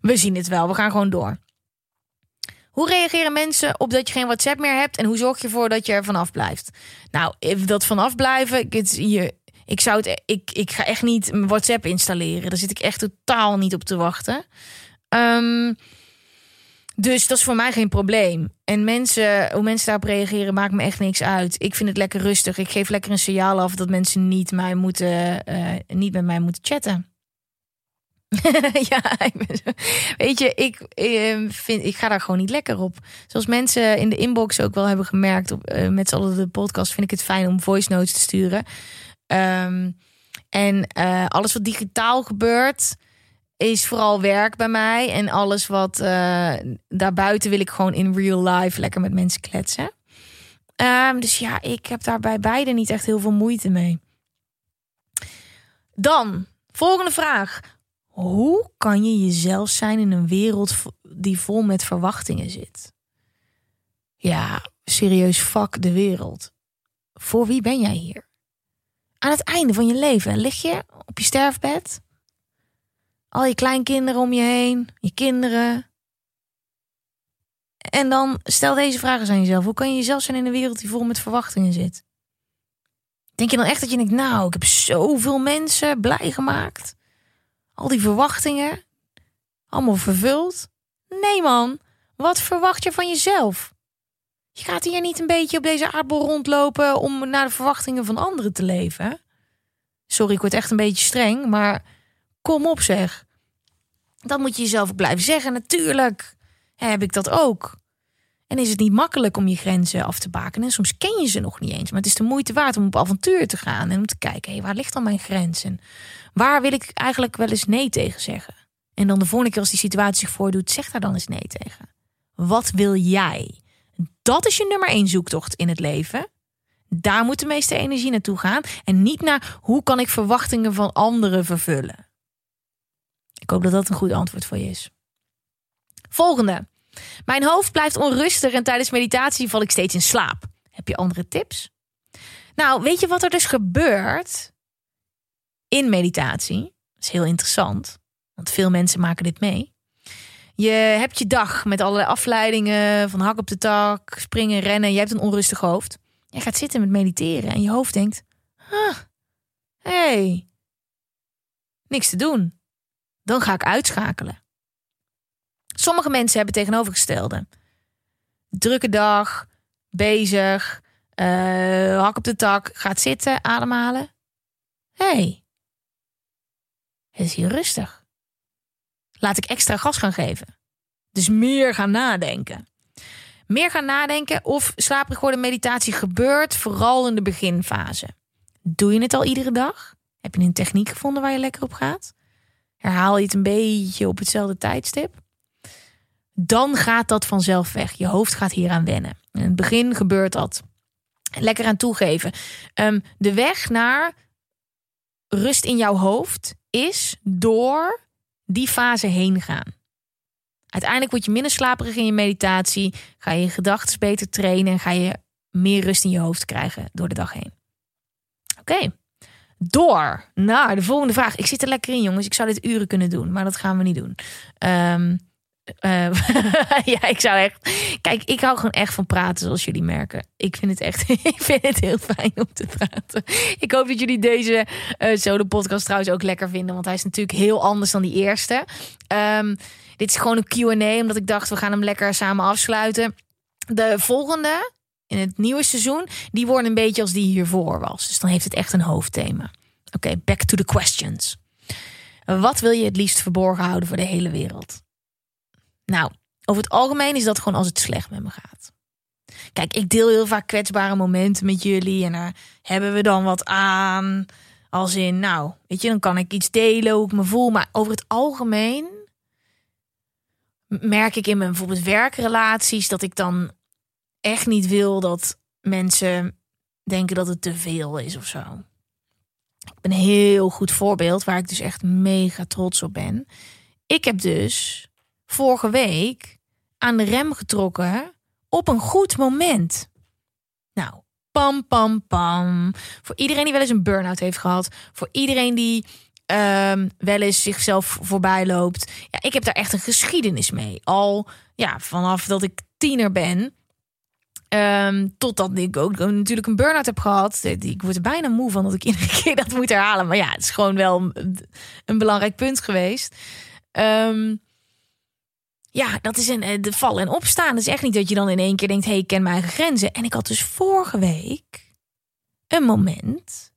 Speaker 1: we zien het wel. We gaan gewoon door. Hoe reageren mensen op dat je geen WhatsApp meer hebt? En hoe zorg je ervoor dat je er vanaf blijft? Nou, even dat vanaf blijven. Ik, zou het, ik, ik ga echt niet WhatsApp installeren. Daar zit ik echt totaal niet op te wachten. Ehm, dus dat is voor mij geen probleem. En mensen, hoe mensen daarop reageren, maakt me echt niks uit. Ik vind het lekker rustig. Ik geef lekker een signaal af dat mensen niet, mij moeten, eh, niet met mij moeten chatten. ja, ik ben zo- weet je, ik, eh, vind, ik ga daar gewoon niet lekker op. Zoals mensen in de inbox ook wel hebben gemerkt, op, eh, met z'n allen de podcast, vind ik het fijn om voice notes te sturen. Ehm, en eh, alles wat digitaal gebeurt, is vooral werk bij mij. En alles wat eh, daarbuiten wil ik gewoon in real life lekker met mensen kletsen. Ehm, dus ja, ik heb daar bij beide niet echt heel veel moeite mee. Dan, volgende vraag. Hoe kan je jezelf zijn in een wereld die vol met verwachtingen zit? Ja, serieus, fuck de wereld. Voor wie ben jij hier? Aan het einde van je leven lig je op je sterfbed. Al je kleinkinderen om je heen, je kinderen. En dan stel deze vragen aan jezelf. Hoe kan je jezelf zijn in een wereld die vol met verwachtingen zit? Denk je dan echt dat je denkt, nou, ik heb zoveel mensen blij gemaakt? Al die verwachtingen, allemaal vervuld? Nee man, wat verwacht je van jezelf? Je gaat hier niet een beetje op deze aardbol rondlopen om naar de verwachtingen van anderen te leven. Sorry, ik word echt een beetje streng, maar kom op zeg. Dat moet je jezelf blijven zeggen. Natuurlijk heb ik dat ook. En is het niet makkelijk om je grenzen af te bakenen. En soms ken je ze nog niet eens. Maar het is de moeite waard om op avontuur te gaan. En om te kijken, hé, waar ligt dan mijn grens? En waar wil ik eigenlijk wel eens nee tegen zeggen? En dan de volgende keer als die situatie zich voordoet, zeg daar dan eens nee tegen. Wat wil jij? Dat is je nummer één zoektocht in het leven. Daar moet de meeste energie naartoe gaan. En niet naar hoe kan ik verwachtingen van anderen vervullen. Ik hoop dat dat een goed antwoord voor je is. Volgende. Mijn hoofd blijft onrustig en tijdens meditatie val ik steeds in slaap. Heb je andere tips? Nou, weet je wat er dus gebeurt in meditatie? Dat is heel interessant, want veel mensen maken dit mee. Je hebt je dag met allerlei afleidingen, van hak op de tak, springen, rennen. Je hebt een onrustig hoofd. Je gaat zitten met mediteren en je hoofd denkt: ah, hey, niks te doen. Dan ga ik uitschakelen. Sommige mensen hebben tegenovergestelde. Drukke dag, bezig, eh, hak op de tak, gaat zitten, ademhalen. hey, is hier rustig. Laat ik extra gas gaan geven. Dus meer gaan nadenken. Meer gaan nadenken of slaperig worden meditatie gebeurt vooral in de beginfase. Doe je het al iedere dag? Heb je een techniek gevonden waar je lekker op gaat? Herhaal je het een beetje op hetzelfde tijdstip? Dan gaat dat vanzelf weg. Je hoofd gaat hieraan wennen. In het begin gebeurt dat lekker aan toegeven. Ehm, de weg naar rust in jouw hoofd is door die fase heen gaan. Uiteindelijk word je minder slaperig in je meditatie, ga je je gedachten beter trainen en ga je meer rust in je hoofd krijgen door de dag heen. Oké, door naar de volgende vraag. Ik zit er lekker in, jongens. Ik zou dit uren kunnen doen, maar dat gaan we niet doen. Ehm, eh, ja, ik zou echt. Kijk, ik hou gewoon echt van praten, zoals jullie merken. Ik vind het echt. ik vind het heel fijn om te praten. Ik hoop dat jullie deze uh, solo podcast trouwens ook lekker vinden, want hij is natuurlijk heel anders dan die eerste. Um, dit is gewoon een QA, omdat ik dacht, we gaan hem lekker samen afsluiten. De volgende, in het nieuwe seizoen, die wordt een beetje als die hiervoor was. Dus dan heeft het echt een hoofdthema. Oké, back to the questions. Wat wil je het liefst verborgen houden voor de hele wereld? Nou, over het algemeen is dat gewoon als het slecht met me gaat. Kijk, ik deel heel vaak kwetsbare momenten met jullie en daar hebben we dan wat aan. Als in, nou, weet je, dan kan ik iets delen hoe me voel. Maar over het algemeen merk ik in mijn bijvoorbeeld werkrelaties dat ik dan echt niet wil dat mensen denken dat het te veel is of zo. Ik ben een heel goed voorbeeld waar ik dus echt mega trots op ben. Ik heb dus vorige week aan de rem getrokken op een goed moment. Nou, pam, pam, pam. Voor iedereen die wel eens een burn-out heeft gehad. Voor iedereen die um, wel eens zichzelf voorbij loopt. Ja, ik heb daar echt een geschiedenis mee. Al ja, vanaf dat ik tiener ben. Um, totdat ik ook natuurlijk een burn-out heb gehad. Ik word er bijna moe van dat ik iedere keer dat moet herhalen. Maar ja, het is gewoon wel een, belangrijk punt geweest. Um, ja, dat is een eh, de val en opstaan. Het is echt niet dat je dan in één keer denkt: hé, hey, ik ken mijn eigen grenzen. En ik had dus vorige week een moment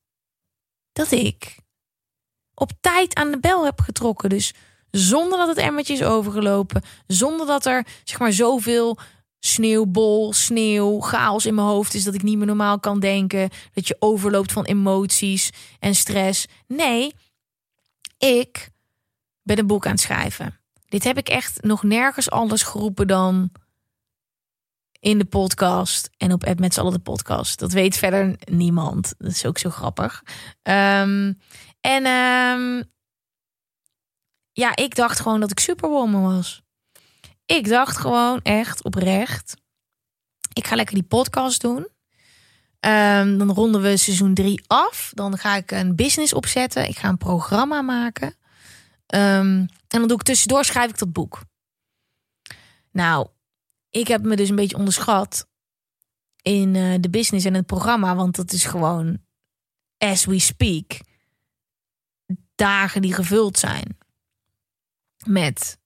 Speaker 1: dat ik op tijd aan de bel heb getrokken. Dus zonder dat het emmertje is overgelopen. Zonder dat er zeg maar zoveel sneeuwbol, sneeuw, chaos in mijn hoofd is dat ik niet meer normaal kan denken. Dat je overloopt van emoties en stress. Nee, ik ben een boek aan het schrijven. Dit heb ik echt nog nergens anders geroepen dan in de podcast en op met z'n allen de podcast. Dat weet verder niemand. Dat is ook zo grappig. Um, en um, ja, ik dacht gewoon dat ik Superwoman was. Ik dacht gewoon echt oprecht. Ik ga lekker die podcast doen. Um, dan ronden we seizoen 3 af. Dan ga ik een business opzetten. Ik ga een programma maken. En dan doe ik tussendoor schrijf ik dat boek. Nou, ik heb me dus een beetje onderschat in uh, de business en het programma. Want dat is gewoon as we speak dagen die gevuld zijn met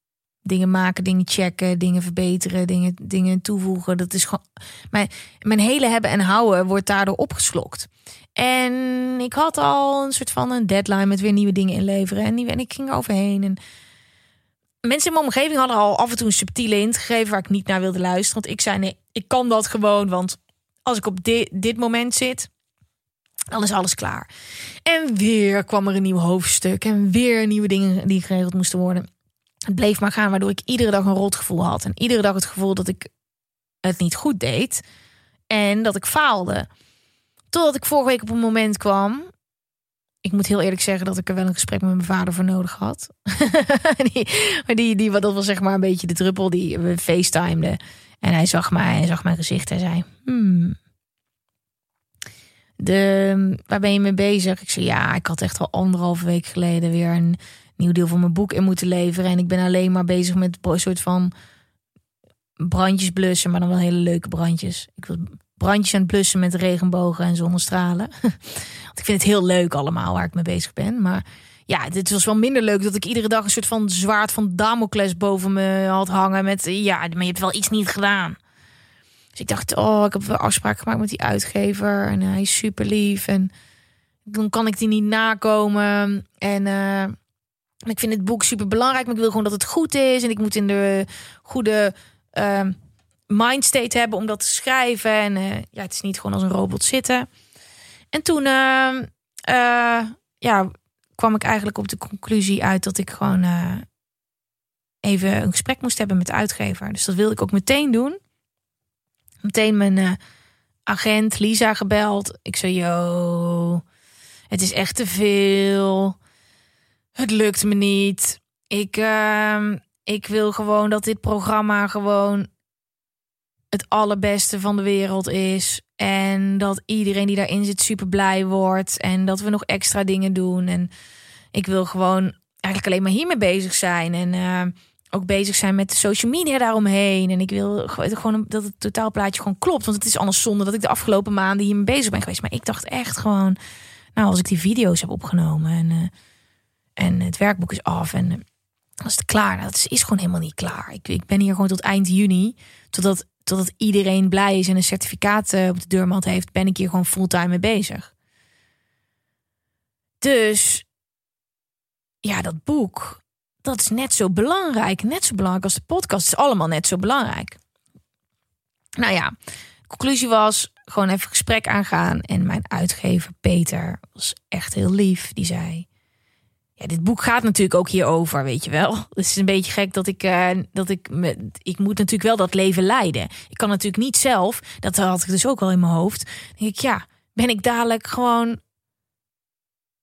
Speaker 1: dingen maken, dingen checken, dingen verbeteren, dingen, dingen toevoegen. Dat is gewoon. Mijn, mijn hele hebben en houden wordt daardoor opgeslokt. En ik had al een soort van een deadline met weer nieuwe dingen inleveren. En, die, en ik ging overheen. En mensen in mijn omgeving hadden al af en toe een subtiele hint gegeven waar ik niet naar wilde luisteren. Want ik zei: nee, ik kan dat gewoon. Want als ik op dit, dit moment zit, dan is alles klaar. En weer kwam er een nieuw hoofdstuk. En weer nieuwe dingen die geregeld moesten worden. Het bleef maar gaan, waardoor ik iedere dag een rotgevoel had. En iedere dag het gevoel dat ik het niet goed deed. En dat ik faalde. Totdat ik vorige week op een moment kwam. Ik moet heel eerlijk zeggen dat ik er wel een gesprek met mijn vader voor nodig had. die, die, die, dat was zeg maar een beetje de druppel die we facetimeden. En hij zag mij en zag mijn gezicht en zei... Hmm, de, waar ben je mee bezig? Ik zei ja, ik had echt al anderhalve week geleden weer een nieuw deel van mijn boek in moeten leveren. En ik ben alleen maar bezig met een soort van brandjes blussen, maar dan wel hele leuke brandjes. Ik wil brandjes aan het blussen met regenbogen en zonnestralen. Want ik vind het heel leuk allemaal waar ik mee bezig ben. Maar ja, dit was wel minder leuk dat ik iedere dag een soort van zwaard van Damocles boven me had hangen. Met ja, maar je hebt wel iets niet gedaan. Dus ik dacht, oh, ik heb wel afspraak gemaakt met die uitgever. En hij is super lief. En dan kan ik die niet nakomen. En uh, ik vind het boek super belangrijk. Maar ik wil gewoon dat het goed is. En ik moet in de goede uh, mindstate hebben om dat te schrijven. En uh, ja, het is niet gewoon als een robot zitten. En toen ja, kwam ik eigenlijk op de conclusie uit dat ik gewoon even een gesprek moest hebben met de uitgever. Dus dat wilde ik ook meteen doen meteen mijn agent Lisa gebeld. Ik zei, yo, het is echt te veel. Het lukt me niet. Ik, ehm, ik wil gewoon dat dit programma gewoon het allerbeste van de wereld is. En dat iedereen die daarin zit super blij wordt. En dat we nog extra dingen doen. En ik wil gewoon eigenlijk alleen maar hiermee bezig zijn. En uh, ook bezig zijn met de social media daaromheen. En ik wil gewoon dat het totaalplaatje gewoon klopt. Want het is anders zonde dat ik de afgelopen maanden hiermee bezig ben geweest. Maar ik dacht echt gewoon, nou, als ik die video's heb opgenomen en, uh, en het werkboek is af en uh, is het klaar. Nou, dat is, is gewoon helemaal niet klaar. Ik, ik ben hier gewoon tot eind juni, totdat, totdat iedereen blij is en een certificaat uh, op de deurmat heeft, ben ik hier gewoon fulltime mee bezig. Dus ja, dat boek, dat is net zo belangrijk. Net zo belangrijk als de podcast. Het is allemaal net zo belangrijk. Nou ja, conclusie was gewoon even gesprek aangaan. En mijn uitgever Peter was echt heel lief. Die zei, ja, dit boek gaat natuurlijk ook hierover, weet je wel. Het is een beetje gek dat ik, uh, dat ik, ik moet natuurlijk wel dat leven leiden. Ik kan natuurlijk niet zelf, dat had ik dus ook wel in mijn hoofd. Denk ik, ja, ben ik dadelijk gewoon,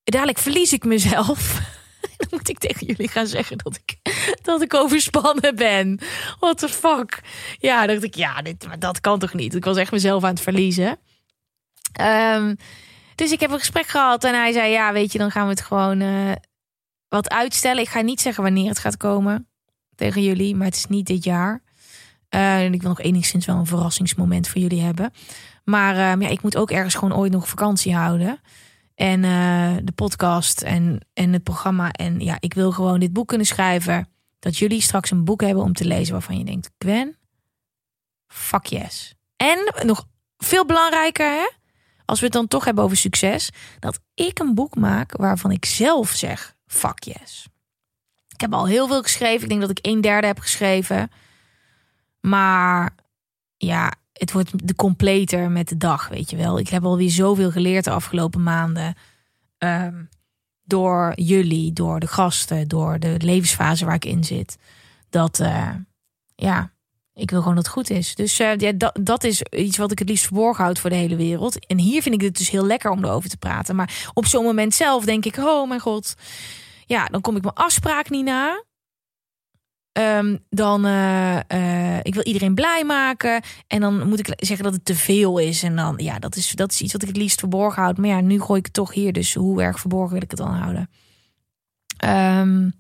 Speaker 1: dadelijk verlies ik mezelf. Dan moet ik tegen jullie gaan zeggen dat ik, dat ik overspannen ben. What the fuck? Ja, dacht ik, ja, dit, maar dat kan toch niet? Ik was echt mezelf aan het verliezen. Um, dus ik heb een gesprek gehad en hij zei, ja, weet je, dan gaan we het gewoon uh, wat uitstellen. Ik ga niet zeggen wanneer het gaat komen tegen jullie, maar het is niet dit jaar. Uh, en ik wil nog enigszins wel een verrassingsmoment voor jullie hebben. Maar uh, ja, ik moet ook ergens gewoon ooit nog vakantie houden. En uh, de podcast en, en het programma. En ja, ik wil gewoon dit boek kunnen schrijven. Dat jullie straks een boek hebben om te lezen waarvan je denkt: Gwen, fuck yes. En nog veel belangrijker, hè? Als we het dan toch hebben over succes, dat ik een boek maak waarvan ik zelf zeg: fuck. Ik heb al heel veel geschreven. Ik denk dat ik een derde heb geschreven. Maar ja, het wordt de completer met de dag, weet je wel. Ik heb alweer zoveel geleerd de afgelopen maanden. Um, door jullie, door de gasten, door de levensfase waar ik in zit. Dat, uh, ja, ik wil gewoon dat het goed is. Dus uh, ja, dat, dat is iets wat ik het liefst verborgen houd voor de hele wereld. En hier vind ik het dus heel lekker om erover te praten. Maar op zo'n moment zelf denk ik, oh mijn god. Ja, dan kom ik mijn afspraak niet na. Um, dan uh, ik wil iedereen blij maken. En dan moet ik zeggen dat het te veel is. En dan, ja, dat is, dat is iets wat ik het liefst verborgen houd. Maar ja, nu gooi ik het toch hier. Dus hoe erg verborgen wil ik het dan houden? Um,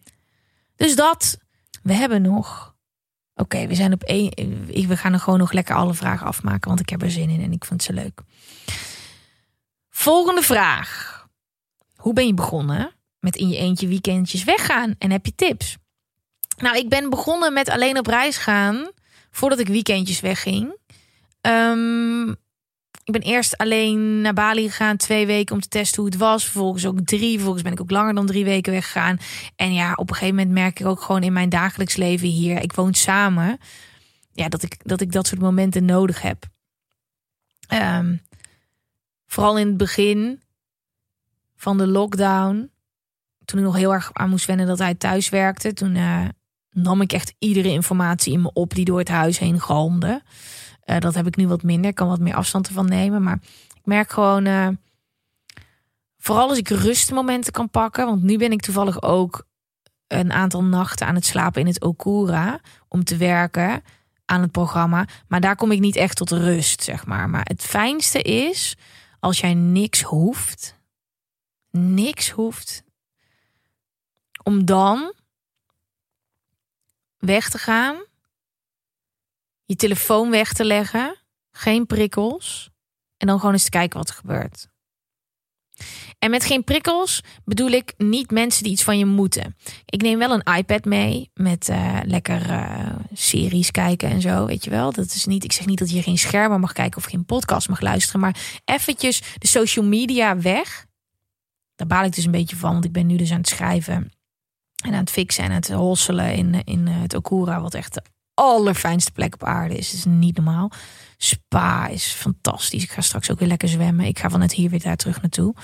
Speaker 1: dus dat. We hebben nog. Oké, we zijn op één. We gaan er gewoon nog lekker alle vragen afmaken. Want ik heb er zin in en ik vind het zo leuk. Volgende vraag. Hoe ben je begonnen met in je eentje weekendjes weggaan? En heb je tips? Nou, ik ben begonnen met alleen op reis gaan voordat ik weekendjes wegging. Um, ik ben eerst alleen naar Bali gegaan, twee weken om te testen hoe het was. Vervolgens ook drie, vervolgens ben ik ook langer dan drie weken weggegaan. En ja, op een gegeven moment merk ik ook gewoon in mijn dagelijks leven hier, ik woon samen, ja, dat ik dat, ik dat soort momenten nodig heb. Um, vooral in het begin van de lockdown, toen ik nog heel erg aan moest wennen dat hij thuis werkte, toen uh, nam ik echt iedere informatie in me op die door het huis heen galmde. Uh, dat heb ik nu wat minder. Ik kan wat meer afstand ervan nemen. Maar ik merk gewoon. Uh, vooral als ik rustmomenten kan pakken. Want nu ben ik toevallig ook een aantal nachten aan het slapen in het Okura. Om te werken aan het programma. Maar daar kom ik niet echt tot rust, zeg maar. Maar het fijnste is als jij niks hoeft. Niks hoeft. Om dan weg te gaan, je telefoon weg te leggen, geen prikkels en dan gewoon eens te kijken wat er gebeurt. En met geen prikkels bedoel ik niet mensen die iets van je moeten. Ik neem wel een iPad mee met uh, lekker uh, series kijken en zo, weet je wel. Dat is niet, ik zeg niet dat je geen schermen mag kijken of geen podcast mag luisteren, maar eventjes de social media weg. Daar baal ik dus een beetje van, want ik ben nu dus aan het schrijven en aan het fixen en het hosselen in, in eh, het Okura, wat echt de allerfijnste plek op aarde is. Het is niet normaal. Spa is fantastisch. Ik ga straks ook weer lekker zwemmen. Ik ga vanuit hier weer daar terug naartoe.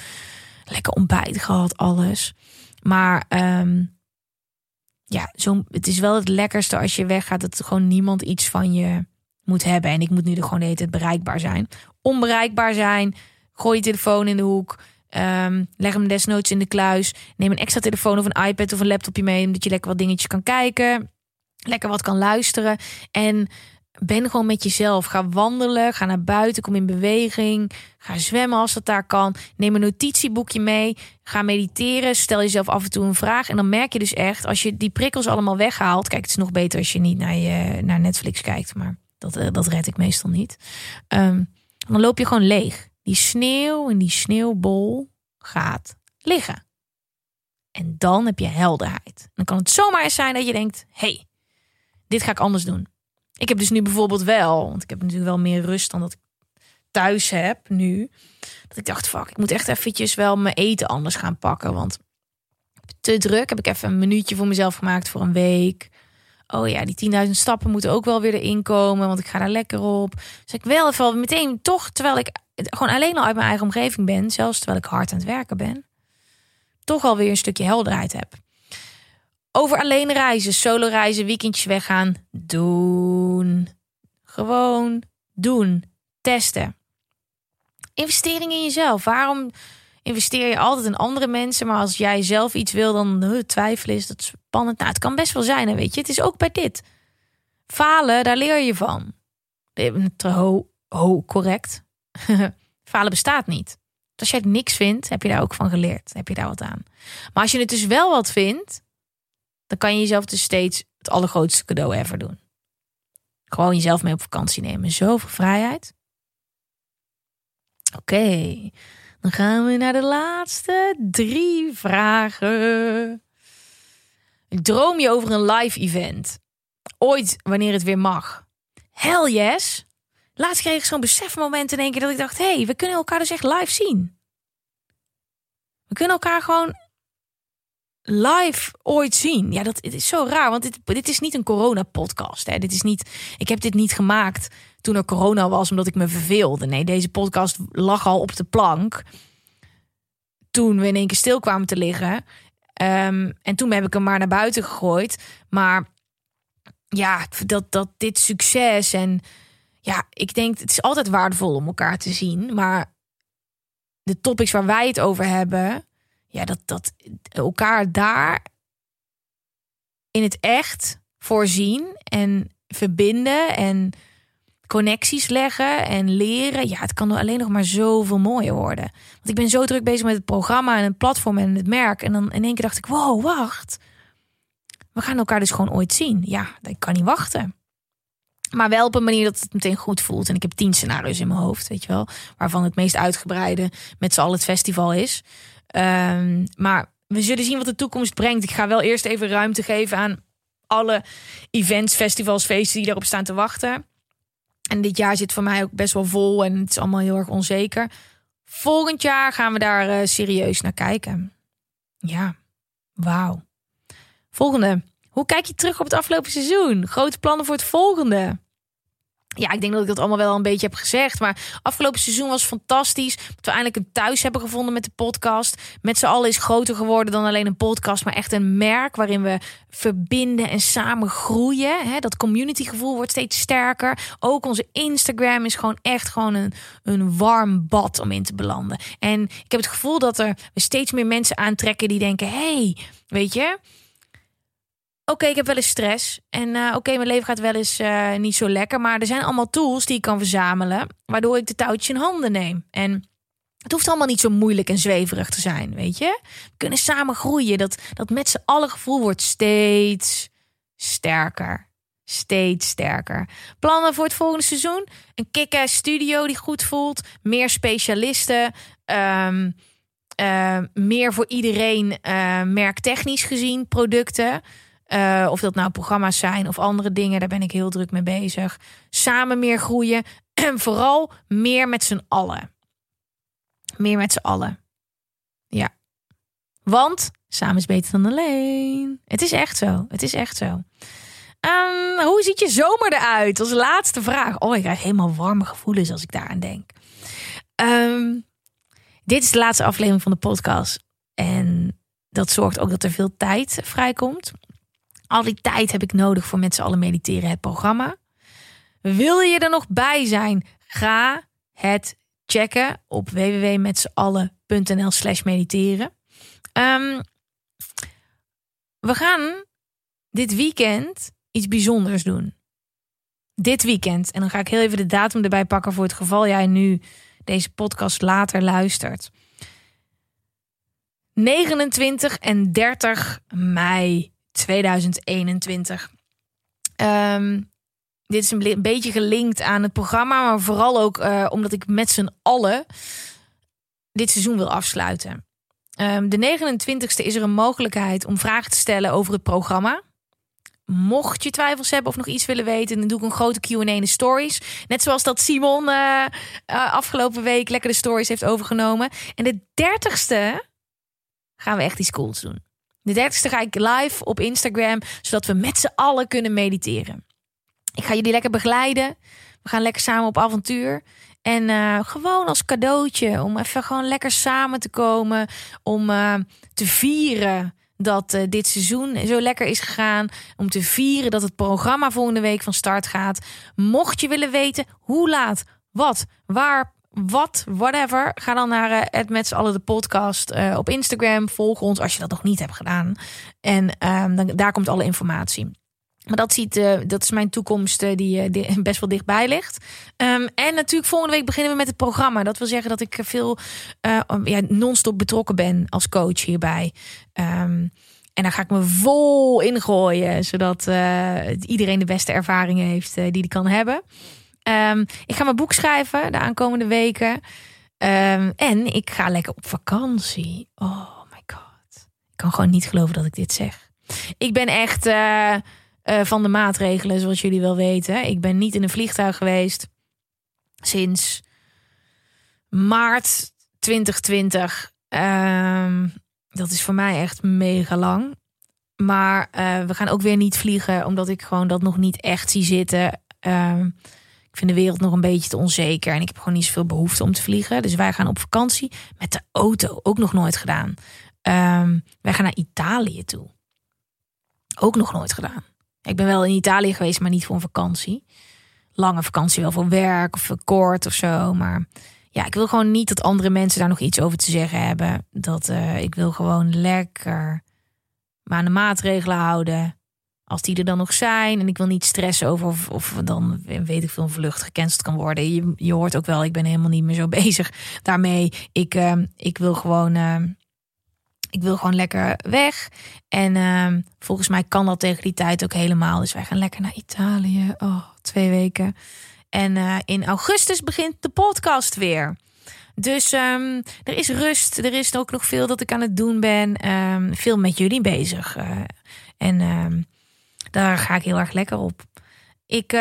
Speaker 1: Lekker ontbijt gehad, alles. Maar um, ja, zo, het is wel het lekkerste als je weggaat. Dat gewoon niemand iets van je moet hebben. En ik moet nu er gewoon de hele tijd bereikbaar zijn. Onbereikbaar zijn. Gooi je telefoon in de hoek. Um, leg hem desnoods in de kluis. Neem een extra telefoon of een iPad of een laptopje mee. Omdat je lekker wat dingetjes kan kijken. Lekker wat kan luisteren. En ben gewoon met jezelf. Ga wandelen, ga naar buiten, kom in beweging. Ga zwemmen als dat daar kan. Neem een notitieboekje mee. Ga mediteren. Stel jezelf af en toe een vraag. En dan merk je dus echt, als je die prikkels allemaal weghaalt. Kijk, het is nog beter als je niet naar, naar Netflix kijkt. Maar dat, eh, dat red ik meestal niet. Um, dan loop je gewoon leeg. Die sneeuw in die sneeuwbol gaat liggen. En dan heb je helderheid. Dan kan het zomaar eens zijn dat je denkt: hey, dit ga ik anders doen. Ik heb dus nu bijvoorbeeld wel, want ik heb natuurlijk wel meer rust dan dat ik thuis heb nu. Dat ik dacht: fuck, ik moet echt eventjes wel mijn eten anders gaan pakken. Want te druk heb ik even een minuutje voor mezelf gemaakt voor een week. Oh ja, die 10.000 stappen moeten ook wel weer erin komen, want ik ga daar lekker op. Dus ik wel even meteen toch, terwijl ik gewoon alleen al uit mijn eigen omgeving ben, zelfs terwijl ik hard aan het werken ben, toch alweer een stukje helderheid heb. Over alleen reizen, solo reizen, weekendjes weggaan. Doen. Gewoon doen. Testen. Investering in jezelf. Waarom investeer je altijd in andere mensen? Maar als jij zelf iets wil, dan twijfelen is dat spannend. Nou, het kan best wel zijn, weet je. Het is ook bij dit. Falen, daar leer je van. Ho, ho, correct. Falen bestaat niet. Als jij het niks vindt, heb je daar ook van geleerd. Heb je daar wat aan. Maar als je het dus wel wat vindt, dan kan je jezelf dus steeds het allergrootste cadeau ever doen. Gewoon jezelf mee op vakantie nemen. Zoveel vrijheid. Oké, dan gaan we naar de laatste drie vragen. Droom je over een live event? Ooit wanneer het weer mag? Hell yes. Laatst kreeg ik zo'n besefmoment in één keer dat ik dacht: hé, hey, we kunnen elkaar dus echt live zien. We kunnen elkaar gewoon live ooit zien. Ja, dat is zo raar, want dit, dit is niet een corona-podcast. Hè. Dit is niet, ik heb dit niet gemaakt toen er corona was, omdat ik me verveelde. Nee, deze podcast lag al op de plank toen we in één keer stil kwamen te liggen. Um, en toen heb ik hem maar naar buiten gegooid. Maar ja, dat, dat dit succes en ja, ik denk het is altijd waardevol om elkaar te zien. Maar de topics waar wij het over hebben, ja, dat, dat elkaar daar in het echt voorzien en verbinden en connecties leggen en leren. Ja, het kan alleen nog maar zoveel mooier worden. Want ik ben zo druk bezig met het programma en het platform en het merk. En dan in één keer dacht ik, wow, wacht. We gaan elkaar dus gewoon ooit zien. Ja, ik kan niet wachten. Maar wel op een manier dat het meteen goed voelt. En ik heb tien scenario's in mijn hoofd, weet je wel. Waarvan het meest uitgebreide met z'n allen het festival is. Um, maar we zullen zien wat de toekomst brengt. Ik ga wel eerst even ruimte geven aan alle events, festivals, feesten die daarop staan te wachten. En dit jaar zit voor mij ook best wel vol en het is allemaal heel erg onzeker. Volgend jaar gaan we daar uh, serieus naar kijken. Ja, wauw. Volgende. Hoe kijk je terug op het afgelopen seizoen? Grote plannen voor het volgende? Ja, ik denk dat ik dat allemaal wel een beetje heb gezegd. Maar afgelopen seizoen was fantastisch. Dat we eindelijk een thuis hebben gevonden met de podcast. Met z'n allen is groter geworden dan alleen een podcast. Maar echt een merk waarin we verbinden en samen groeien. Dat communitygevoel wordt steeds sterker. Ook onze Instagram is gewoon echt gewoon een, een warm bad om in te belanden. En ik heb het gevoel dat er steeds meer mensen aantrekken die denken... hey, weet je oké, ik heb wel eens stress. En uh, oké, mijn leven gaat wel eens uh, niet zo lekker. Maar er zijn allemaal tools die ik kan verzamelen. Waardoor ik de touwtje in handen neem. En het hoeft allemaal niet zo moeilijk en zweverig te zijn, weet je. We kunnen samen groeien. Dat, dat met z'n allen gevoel wordt steeds sterker. Steeds sterker. Plannen voor het volgende seizoen? Een kick studio die goed voelt. Meer specialisten. Um, uh, meer voor iedereen merktechnisch gezien producten. Uh, of dat nou programma's zijn of andere dingen, daar ben ik heel druk mee bezig. Samen meer groeien en vooral meer met z'n allen. Meer met z'n allen. Ja. Want samen is beter dan alleen. Het is echt zo. Het is echt zo. Um, hoe ziet je zomer eruit? Als laatste vraag. Oh, ik krijg helemaal warme gevoelens als ik daaraan denk. Um, dit is de laatste aflevering van de podcast. En dat zorgt ook dat er veel tijd vrijkomt. Al die tijd heb ik nodig voor met z'n allen mediteren, het programma. Wil je er nog bij zijn? Ga het checken op www.metzallen.nl slash mediteren. Um, we gaan dit weekend iets bijzonders doen. Dit weekend. En dan ga ik heel even de datum erbij pakken voor het geval jij nu deze podcast later luistert. 29 en 30 mei 2021. Um, dit is een beetje gelinkt aan het programma, maar vooral ook uh, omdat ik met z'n allen dit seizoen wil afsluiten. Um, de 29ste is er een mogelijkheid om vragen te stellen over het programma. Mocht je twijfels hebben of nog iets willen weten, dan doe ik een grote QA in de stories. Net zoals dat Simon uh, uh, afgelopen week lekker de stories heeft overgenomen. En de 30ste gaan we echt iets cools doen. De 30ste ga ik live op Instagram, zodat we met z'n allen kunnen mediteren. Ik ga jullie lekker begeleiden. We gaan lekker samen op avontuur. En uh, gewoon als cadeautje om even gewoon lekker samen te komen. Om uh, te vieren dat uh, dit seizoen zo lekker is gegaan. Om te vieren dat het programma volgende week van start gaat. Mocht je willen weten hoe laat, wat, waar, wat, whatever. Ga dan naar uh, met z'n allen de podcast uh, op Instagram. Volg ons als je dat nog niet hebt gedaan. En um, dan, daar komt alle informatie. Maar dat, ziet, uh, dat is mijn toekomst die, die, best wel dichtbij ligt. Um, en natuurlijk volgende week beginnen we met het programma. Dat wil zeggen dat ik veel ja, non-stop betrokken ben als coach hierbij. Um, en daar ga ik me vol in gooien. Zodat iedereen de beste ervaringen heeft die hij kan hebben. Um, ik ga mijn boek schrijven de aankomende weken. en ik ga lekker op vakantie. Oh my god. Ik kan gewoon niet geloven dat ik dit zeg. Ik ben echt uh, van de maatregelen, zoals jullie wel weten. Ik ben niet in een vliegtuig geweest sinds maart 2020. Um, dat is voor mij echt mega lang. Maar uh, we gaan ook weer niet vliegen, omdat ik gewoon dat nog niet echt zie zitten. Ik vind de wereld nog een beetje te onzeker en ik heb gewoon niet zoveel behoefte om te vliegen. Dus wij gaan op vakantie met de auto, ook nog nooit gedaan. Um, wij gaan naar Italië toe. Ook nog nooit gedaan. Ik ben wel in Italië geweest, maar niet voor een vakantie. Lange vakantie, wel voor werk of kort of zo. Maar ja, ik wil gewoon niet dat andere mensen daar nog iets over te zeggen hebben. Dat uh, ik wil gewoon lekker me de maatregelen houden. Als die er dan nog zijn. En ik wil niet stressen over of, of dan weet ik veel een vlucht gecanceld kan worden. Je, je hoort ook wel, ik ben helemaal niet meer zo bezig daarmee. Ik, uh, ik wil gewoon. Uh, ik wil gewoon lekker weg. En uh, volgens mij kan dat tegen die tijd ook helemaal. Dus wij gaan lekker naar Italië. Oh, twee weken. En uh, in augustus begint de podcast weer. Dus er is rust. Er is ook nog veel dat ik aan het doen ben. Veel met jullie bezig. Uh, en daar ga ik heel erg lekker op. Ik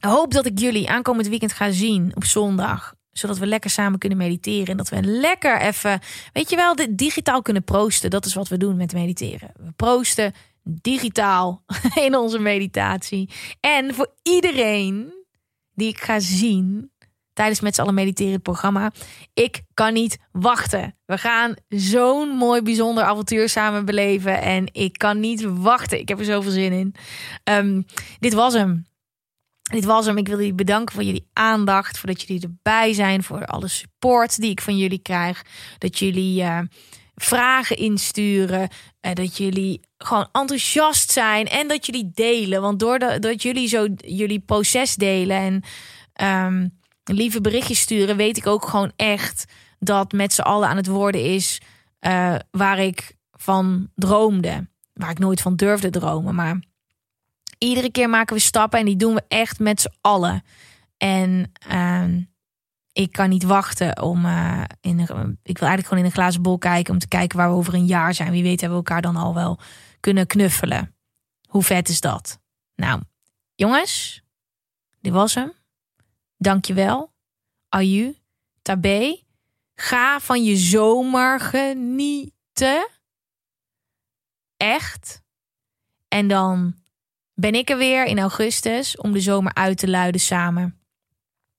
Speaker 1: hoop dat ik jullie aankomend weekend ga zien op zondag zodat we lekker samen kunnen mediteren. En dat we lekker even, weet je wel, digitaal kunnen proosten. Dat is wat we doen met mediteren. We proosten digitaal in onze meditatie. En voor iedereen die ik ga zien tijdens met z'n allen mediteren programma. Ik kan niet wachten. We gaan zo'n mooi bijzonder avontuur samen beleven. En ik kan niet wachten. Ik heb er zoveel zin in. Um, dit was hem. Dit was hem. Ik wil jullie bedanken voor jullie aandacht. Voor dat jullie erbij zijn. Voor alle support die ik van jullie krijg. Dat jullie uh, vragen insturen. Uh, dat jullie gewoon enthousiast zijn. En dat jullie delen. Want doordat dat jullie zo jullie proces delen. En um, lieve berichtjes sturen. Weet ik ook gewoon echt dat met z'n allen aan het worden is. Uh, waar ik van droomde. Waar ik nooit van durfde dromen. Maar iedere keer maken we stappen en die doen we echt met z'n allen. En uh, ik kan niet wachten om. Uh, in een, ik wil eigenlijk gewoon in een glazen bol kijken om te kijken waar we over een jaar zijn. Wie weet hebben we elkaar dan al wel kunnen knuffelen. Hoe vet is dat? Nou, jongens, dit was hem. Dankjewel. Aju, tabé. Ga van je zomer genieten. Echt. En dan ben ik er weer in augustus om de zomer uit te luiden samen.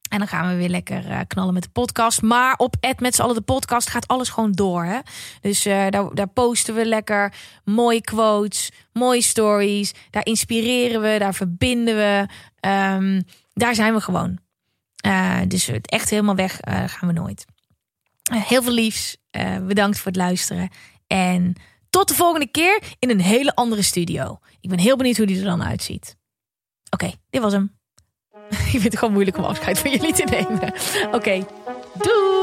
Speaker 1: En dan gaan we weer lekker uh, knallen met de podcast. Maar op Ed met z'n allen de podcast gaat alles gewoon door. Hè? Dus uh, daar, posten we lekker mooie quotes, mooie stories. Daar inspireren we, daar verbinden we. Um, daar zijn we gewoon. Uh, dus echt helemaal weg gaan we nooit. heel veel liefs. bedankt voor het luisteren. En tot de volgende keer in een hele andere studio. Ik ben heel benieuwd hoe die er dan uitziet. Oké, dit was hem. Ik vind het gewoon moeilijk om afscheid van jullie te nemen. Oké, doei!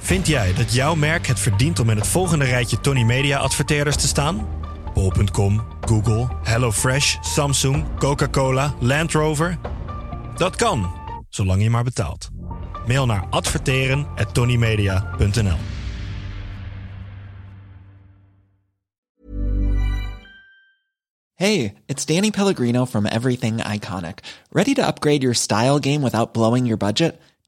Speaker 3: Vind jij dat jouw merk het verdient om in het volgende rijtje Tony Media adverteerders te staan? Bol.com, Google, HelloFresh, Samsung, Coca-Cola, Land Rover? Dat kan, zolang je maar betaalt. Mail naar adverteren@tonymedia.nl.
Speaker 4: Hey, it's Danny Pellegrino from Everything Iconic. Ready to upgrade your style game without blowing your budget?